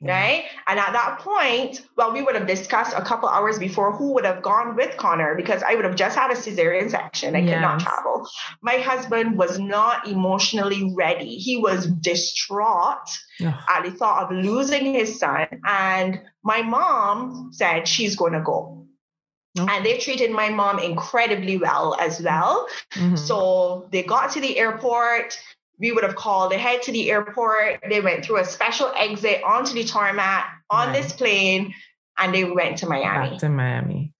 Yeah. Right. And at that point, well, we would have discussed a couple hours before who would have gone with Connor because I would have just had a cesarean section. I yes. could not travel. My husband was not emotionally ready. He was distraught yeah. at the thought of losing his son. And my mom said she's going to go. And they treated my mom incredibly well as well. Mm-hmm. So they got to the airport. We would have called ahead to the airport. They went through a special exit onto the tarmac on right. this plane and they went to Miami. Back to Miami.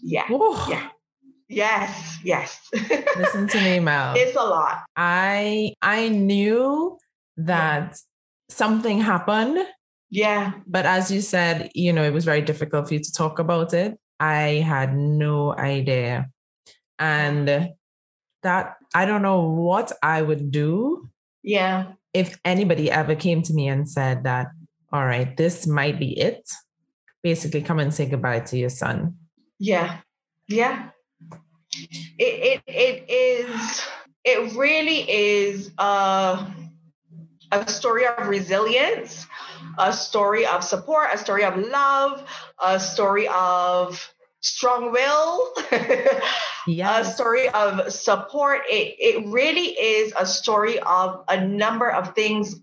Yeah. Ooh. Yeah. Yes, yes. [LAUGHS] Listen to me, Mel. It's a lot. I I knew that yeah. something happened. Yeah. But as you said, you know, it was very difficult for you to talk about it. I had no idea. And that I don't know what I would do. Yeah. If anybody ever came to me and said that, all right, this might be it, basically come and say goodbye to your son. Yeah. Yeah. It it it is it really is a a story of resilience a story of support, a story of love, a story of strong will, [LAUGHS] yes. a story of support. It, it really is a story of a number of things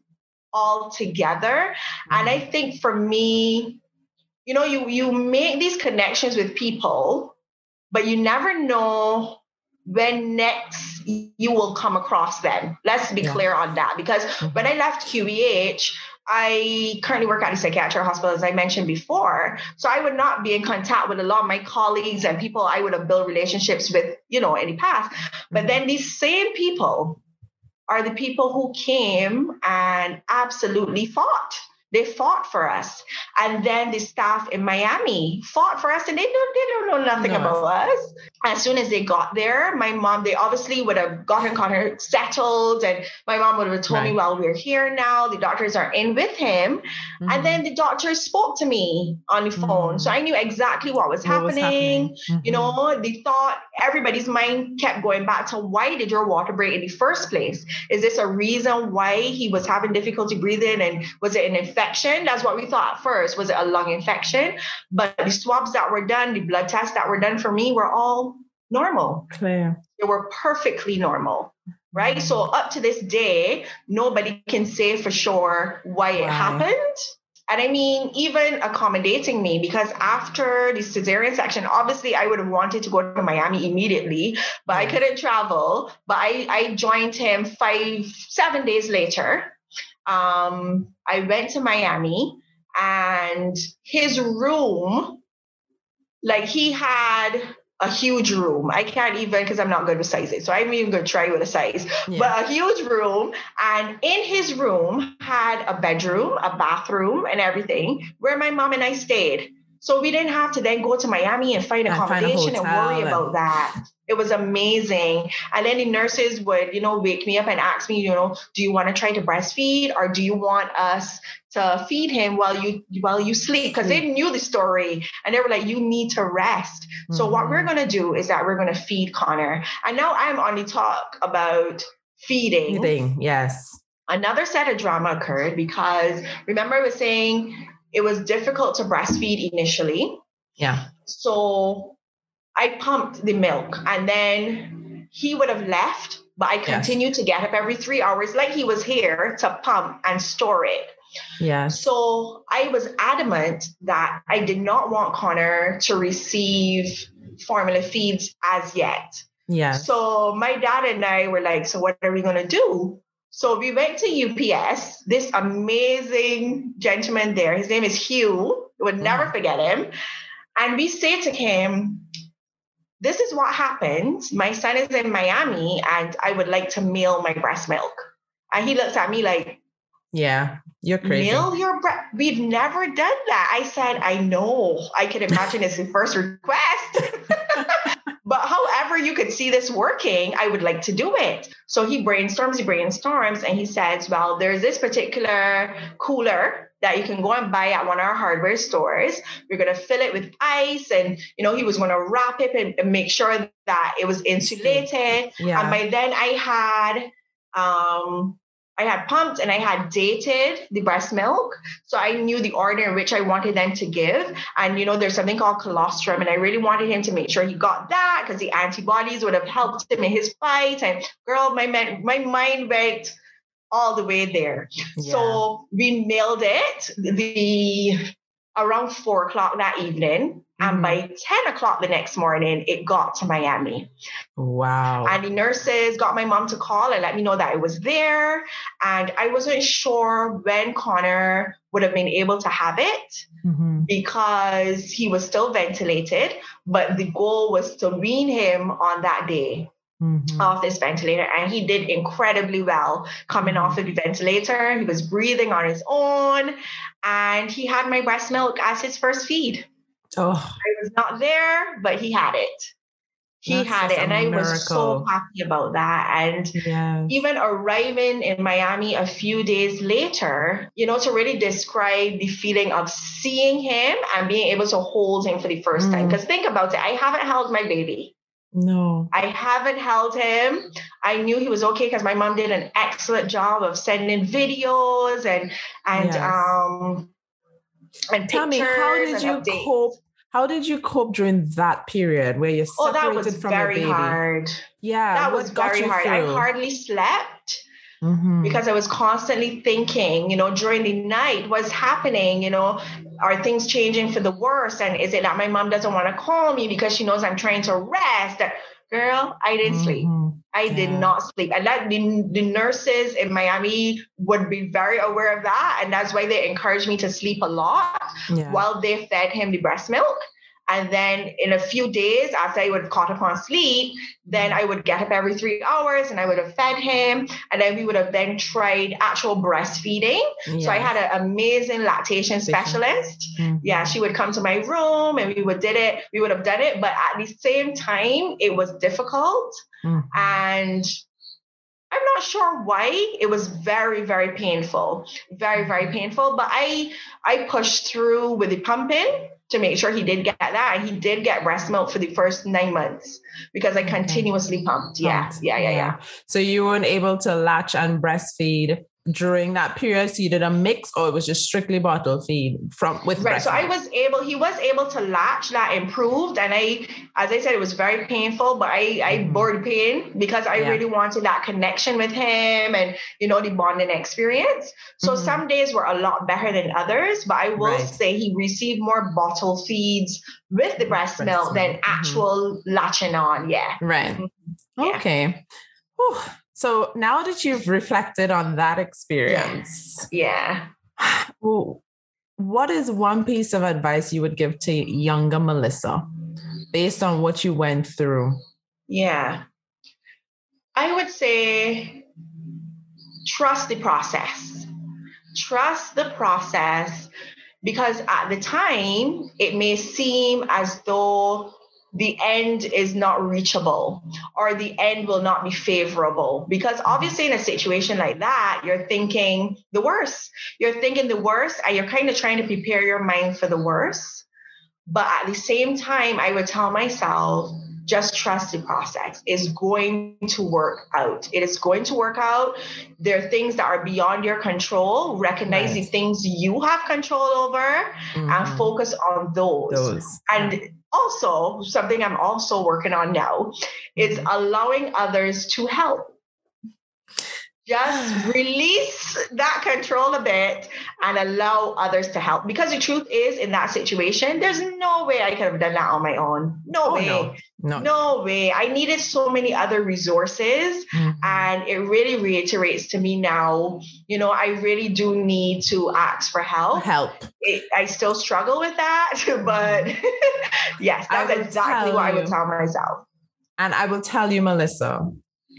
all together. Mm-hmm. And I mm-hmm. think for me, you know, you you make these connections with people, but you never know when next you will come across them. Let's be yeah. clear on that. Because mm-hmm. when I left QEH, I currently work at a psychiatric hospital, as I mentioned before. So I would not be in contact with a lot of my colleagues and people I would have built relationships with, you know, in the past. But then these same people are the people who came and absolutely fought they fought for us. And then the staff in Miami fought for us and they don't, they don't know nothing no. about us. As soon as they got there, my mom, they obviously would have gotten Connor settled. And my mom would have told right. me, well, we're here now. The doctors are in with him. Mm-hmm. And then the doctors spoke to me on the phone. Mm-hmm. So I knew exactly what was what happening. Was happening. Mm-hmm. You know, they thought everybody's mind kept going back to why did your water break in the first place? Is this a reason why he was having difficulty breathing? And was it an infection? Infection. That's what we thought at first. Was it a lung infection? But the swabs that were done, the blood tests that were done for me were all normal. Clear. They were perfectly normal. Right. So up to this day, nobody can say for sure why it happened. And I mean, even accommodating me because after the cesarean section, obviously I would have wanted to go to Miami immediately, but I couldn't travel. But I, I joined him five, seven days later um, I went to Miami and his room, like he had a huge room. I can't even because I'm not good with sizes. So I'm even gonna try with a size. Yeah. But a huge room. And in his room had a bedroom, a bathroom, and everything where my mom and I stayed. So we didn't have to then go to Miami and find accommodation and worry and... about that. It was amazing. And then the nurses would, you know, wake me up and ask me, you know, do you want to try to breastfeed or do you want us to feed him while you while you sleep? Because they knew the story and they were like, you need to rest. Mm-hmm. So what we're mm-hmm. gonna do is that we're gonna feed Connor. And now I'm on the talk about feeding. Feeding, yes. Another set of drama occurred because remember I was saying it was difficult to breastfeed initially. Yeah. So I pumped the milk and then he would have left, but I continued yes. to get up every three hours, like he was here to pump and store it. Yeah. So I was adamant that I did not want Connor to receive formula feeds as yet. Yeah. So my dad and I were like, so what are we going to do? So we went to UPS, this amazing gentleman there, his name is Hugh, I would never mm. forget him. And we say to him, This is what happened. My son is in Miami and I would like to mail my breast milk. And he looks at me like, Yeah, you're crazy. Mail your breast. We've never done that. I said, I know. I can imagine it's the first request. [LAUGHS] But however you could see this working, I would like to do it. So he brainstorms, he brainstorms, and he says, Well, there's this particular cooler that you can go and buy at one of our hardware stores. We're going to fill it with ice. And, you know, he was going to wrap it and, and, make sure that it was insulated. Yeah. And by then I had um, I had pumped and I had dated the breast milk. So I knew the order in which I wanted them to give. And, you know, there's something called colostrum. And I really wanted him to make sure he got that because the antibodies would have helped him in his fight. And girl, my, man, my mind went all the way there. Yeah. So we mailed it the around four o'clock that evening. And mm-hmm. by 10 o'clock the next morning, it got to Miami. Wow. And the nurses got my mom to call and let me know that it was there. And I wasn't sure when Connor would have been able to have it mm-hmm. because he was still ventilated. But the goal was to wean him on that day. Mm-hmm. off this ventilator and he did incredibly well coming off of the ventilator he was breathing on his own and he had my breast milk as his first feed Oh. I was not there, but he had it. He That's had it, and I was so happy about that. And yes. even arriving in Miami a few days later, you know, to really describe the feeling of seeing him and being able to hold him for the first mm. time. Because think about it, I haven't held my baby. No. I haven't held him. I knew he was okay because my mom did an excellent job of sending videos and and yes. um and Tell me, how did you updates. cope? How did you cope during that period where you're separated oh, that was from very your baby? hard. Yeah, that was very hard. Through? I hardly slept. Mm-hmm. Because I was constantly thinking, you know, during the night, what's happening? You know, are things changing for the worse? And is it that my mom doesn't want to call me because she knows I'm trying to rest? Girl, I didn't mm-hmm. sleep. I yeah. did not sleep. And that the, the nurses in Miami would be very aware of that. And that's why they encouraged me to sleep a lot yeah. while they fed him the breast milk. And then in a few days, after I would have caught up on sleep, then I would get up every three hours and I would have fed him. And then we would have then tried actual breastfeeding. Yes. So I had an amazing lactation specialist. Mm-hmm. Yeah, she would come to my room and we would did it. We would have done it, but at the same time, it was difficult. Mm-hmm. And I'm not sure why. It was very, very painful. Very, very painful. But I I pushed through with the pumping to make sure he did get that. And he did get breast milk for the first nine months because I continuously pumped. Yeah, yeah, yeah, yeah. So you weren't able to latch and breastfeed during that period so you did a mix or it was just strictly bottle feed from with right so i was able he was able to latch that improved and i as i said it was very painful but i i mm-hmm. bore pain because i yeah. really wanted that connection with him and you know the bonding experience so mm-hmm. some days were a lot better than others but i will right. say he received more bottle feeds with the breast, breast milk, milk than mm-hmm. actual latching on yeah right mm-hmm. okay Whew. So now that you've reflected on that experience, yeah. what is one piece of advice you would give to younger Melissa based on what you went through? Yeah. I would say trust the process. Trust the process because at the time it may seem as though the end is not reachable or the end will not be favorable. Because obviously in a situation like that you're thinking the worst. You're thinking the worst and you're kind of trying to prepare your mind for the worst. But at the same time i would tell myself just trust the process. It's going to work out. It is going to work out. There are things that are beyond your control. Recognize right. the things you have control over mm-hmm. and focus on those, those. and also something i'm also working on now is mm-hmm. allowing others to help just [SIGHS] release that control a bit and allow others to help. Because the truth is, in that situation, there's no way I could have done that on my own. No oh, way. No. No. no. way. I needed so many other resources. Mm-hmm. And it really reiterates to me now, you know, I really do need to ask for help. Help. It, I still struggle with that, [LAUGHS] but [LAUGHS] yes, that's exactly what I would tell myself. And I will tell you, Melissa,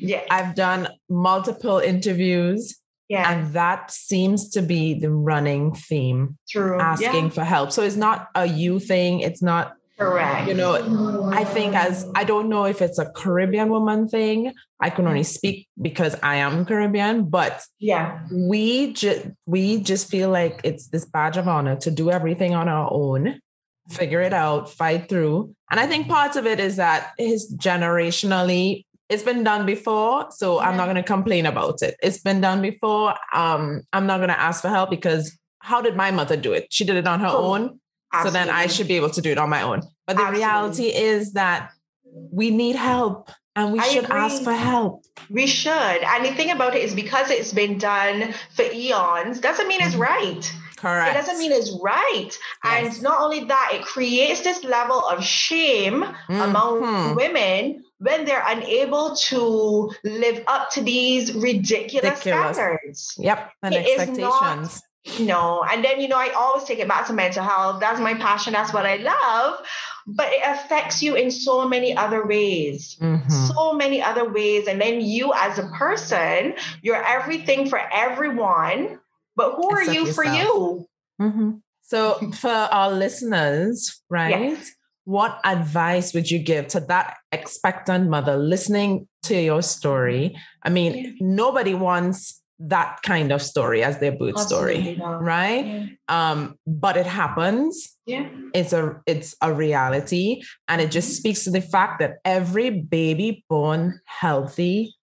yeah. I've done multiple interviews. Yeah. And that seems to be the running theme. True. Asking yeah. for help. So it's not a you thing. It's not correct. You know, I think as I don't know if it's a Caribbean woman thing. I can only mm-hmm. speak because I am Caribbean, but yeah, we just we just feel like it's this badge of honor to do everything on our own, figure it out, fight through. And I think part of it is that is generationally it's been done before, so yeah. I'm not going to complain about it. It's been done before. Um, I'm not going to ask for help because how did my mother do it? She did it on her oh, own. Absolutely. So then I should be able to do it on my own. But the absolutely. reality is that we need help and we I should agree. ask for help. We should. And the thing about it is because it's been done for eons, doesn't mean it's right. Correct. It doesn't mean it's right. Yes. And not only that, it creates this level of shame mm-hmm. among women when they're unable to live up to these ridiculous, ridiculous. standards. Yep. And it expectations. no. And then, you know, I always take it back to mental health. That's my passion. That's what I love. But it affects you in so many other ways. Mm-hmm. So many other ways. And then you as a person, you're everything for everyone. But who Except are you yourself. for you? Mm-hmm. So for our listeners, right? Yes what advice would you give to that expectant mother listening to your story? I mean, yeah. nobody wants that kind of story as their boot Absolutely story, not. right? Yeah. Um, but it happens. Yeah. It's a it's a reality. And it just mm-hmm. speaks to the fact that every baby born healthy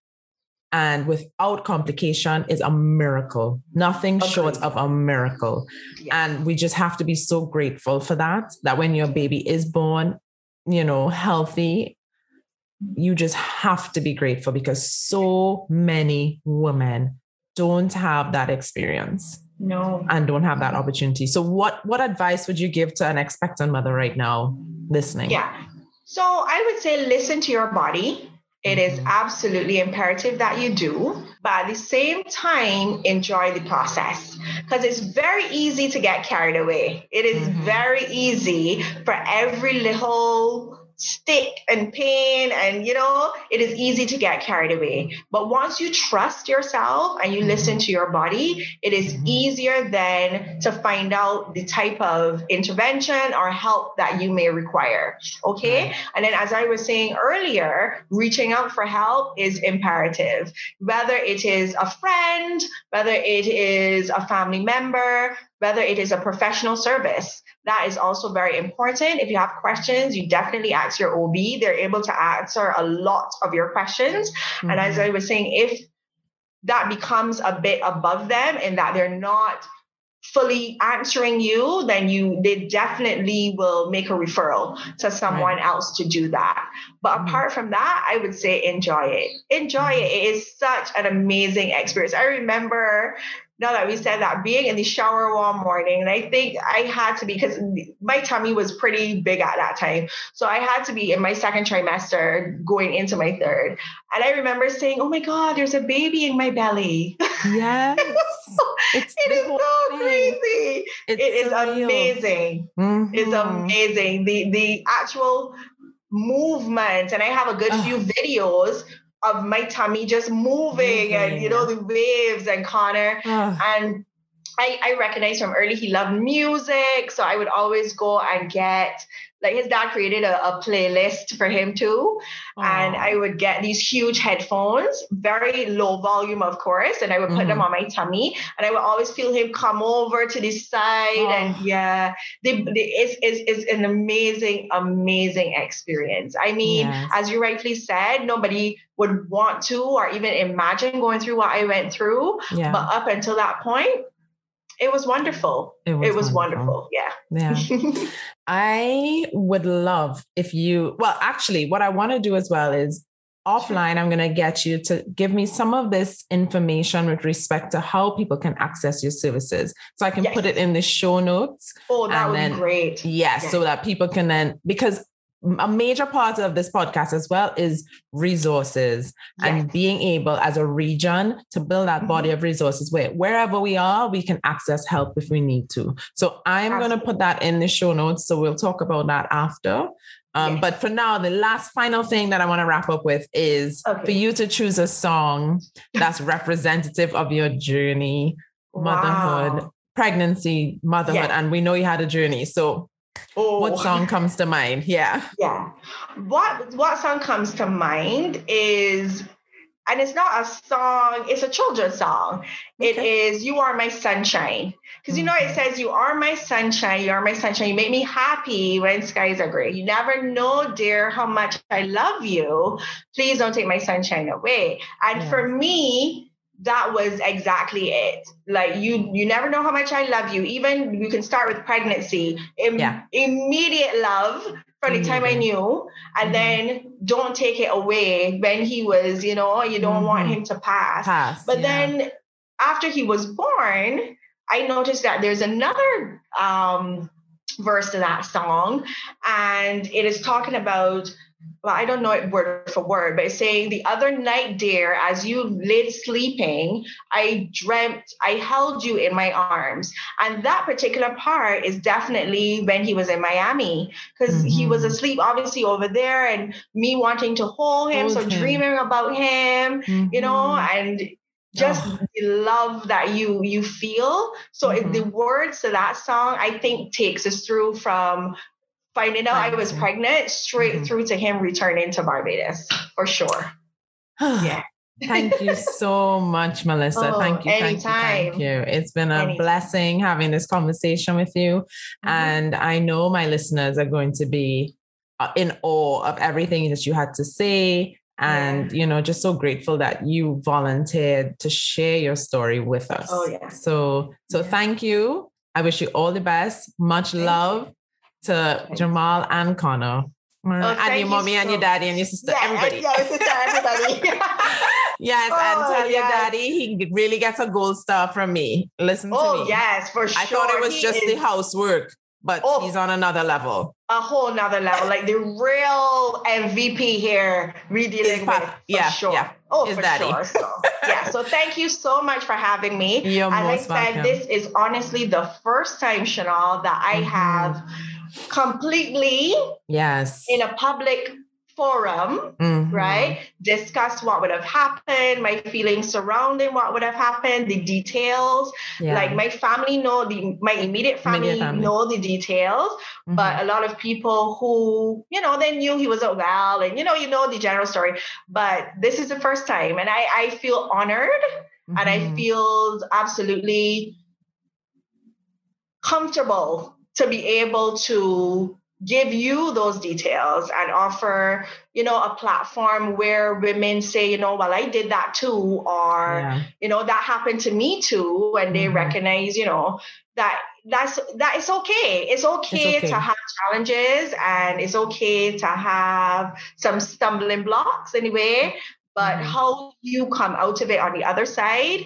and without complication is a miracle, nothing Agreed. short of a miracle. Yeah. And we just have to be so grateful for that, that when your baby is born, you know, healthy, you just have to be grateful because so many women don't have that experience. No. And don't have that opportunity. So what what advice would you give to an expectant mother right now listening? Yeah. So I would say listen to your body it is mm-hmm. absolutely imperative that you do, but at the same time, enjoy the process because it's very easy to get carried away. It is mm-hmm. very easy for every little stick and pain and you know it is easy to get carried away. But once you trust yourself and you listen to your body it is mm-hmm. easier then to find out the type of intervention or help that you may require okay? And then as i was saying earlier reaching out for help is imperative. Whether it is a friend whether it is a family member whether it is a professional service. That is also very important. If you have questions, you definitely ask your OB. They're able to answer a lot of your questions. Mm-hmm. And as mm-hmm. I was saying, if that becomes a bit above them and that they're not fully answering you, then you they definitely will make a referral to someone right. else to do that. But mm-hmm. apart from that, I would say enjoy it. Enjoy mm-hmm. it. It is such an amazing experience. I remember now that we said that, being in the shower one morning, and I think I had to be because my tummy was pretty big at that time. So I had to be in my second trimester going into my third. And I remember saying, Oh my God, there's a baby in my belly. Yes. [LAUGHS] it's it is so thing. crazy. It's it is amazing. Mm-hmm. It's amazing. The the actual movement, and I have a good few videos of my tummy just moving, moving. and you know the waves and Connor ah. and I, I recognized from early he loved music so I would always go and get like his dad created a, a playlist for him too. And I would get these huge headphones, very low volume, of course, and I would put mm-hmm. them on my tummy. And I would always feel him come over to the side. Oh. And yeah, they, they, it's, it's, it's an amazing, amazing experience. I mean, yes. as you rightly said, nobody would want to or even imagine going through what I went through. Yeah. But up until that point, it was wonderful. It was, it was wonderful. wonderful. Yeah. Yeah. [LAUGHS] I would love if you, well, actually, what I want to do as well is offline, I'm going to get you to give me some of this information with respect to how people can access your services. So I can yes. put it in the show notes. Oh, that would then, be great. Yes, yes, so that people can then, because a major part of this podcast as well is resources yes. and being able as a region to build that mm-hmm. body of resources where wherever we are we can access help if we need to so i'm going to put that in the show notes so we'll talk about that after um, yes. but for now the last final thing that i want to wrap up with is okay. for you to choose a song that's [LAUGHS] representative of your journey motherhood wow. pregnancy motherhood yes. and we know you had a journey so Oh. What song comes to mind? Yeah. Yeah. What what song comes to mind is and it's not a song, it's a children's song. Okay. It is You Are My Sunshine. Because you know, it mm-hmm. says, You are my sunshine, you are my sunshine. You make me happy when skies are gray. You never know, dear, how much I love you. Please don't take my sunshine away. And for me, that was exactly it like you you never know how much i love you even you can start with pregnancy Im- yeah. immediate love from the time i knew and mm-hmm. then don't take it away when he was you know you don't mm-hmm. want him to pass, pass but yeah. then after he was born i noticed that there's another um verse to that song and it is talking about well, I don't know it word for word, but it's saying the other night, dear, as you lay sleeping, I dreamt I held you in my arms. And that particular part is definitely when he was in Miami, because mm-hmm. he was mm-hmm. asleep, obviously, over there, and me wanting to hold him, hold so him. dreaming about him, mm-hmm. you know, mm-hmm. and just oh. the love that you you feel so mm-hmm. the words to that song i think takes us through from finding out I was pregnant straight mm-hmm. through to him returning to Barbados for sure. [SIGHS] yeah. thank you [LAUGHS] so much, Melissa. Oh, thank you. Anytime. Thank you. Thank you. It's been a anytime. blessing having this conversation with you. Mm-hmm. And I know my listeners are going to be uh, in awe of everything that you had to say. And, yeah. you know, just so grateful that you volunteered to share your story with us. Oh, yeah. So, so yeah. thank you. I wish you all the best. Much thank love. You to Jamal and Connor. Oh, and your mommy so and your daddy and your sister, yeah, everybody. Yeah, sister, everybody. [LAUGHS] [LAUGHS] yes, oh, and tell yes. your daddy he really gets a gold star from me. Listen oh, to me. yes, for sure. I thought it was he just is... the housework, but oh, he's on another level. A whole nother level. Like the real MVP here, redealing with. For yeah, sure. Yeah. Oh, His for daddy. sure. So, yeah. So [LAUGHS] thank you so much for having me. You're As I said, welcome. this is honestly the first time, Chanel, that I mm-hmm. have completely yes in a public forum mm-hmm. right discuss what would have happened my feelings surrounding what would have happened the details yeah. like my family know the my immediate family, immediate family. know the details mm-hmm. but a lot of people who you know they knew he was a well and you know you know the general story but this is the first time and i i feel honored mm-hmm. and i mm-hmm. feel absolutely comfortable to be able to give you those details and offer you know a platform where women say you know well i did that too or yeah. you know that happened to me too and they mm-hmm. recognize you know that that's that is okay it's okay, it's okay to have challenges and it's okay to have some stumbling blocks anyway but mm-hmm. how you come out of it on the other side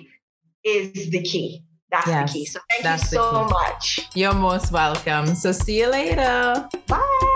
is the key. That's yes, the key. So thank you so much. You're most welcome. So see you later. Bye.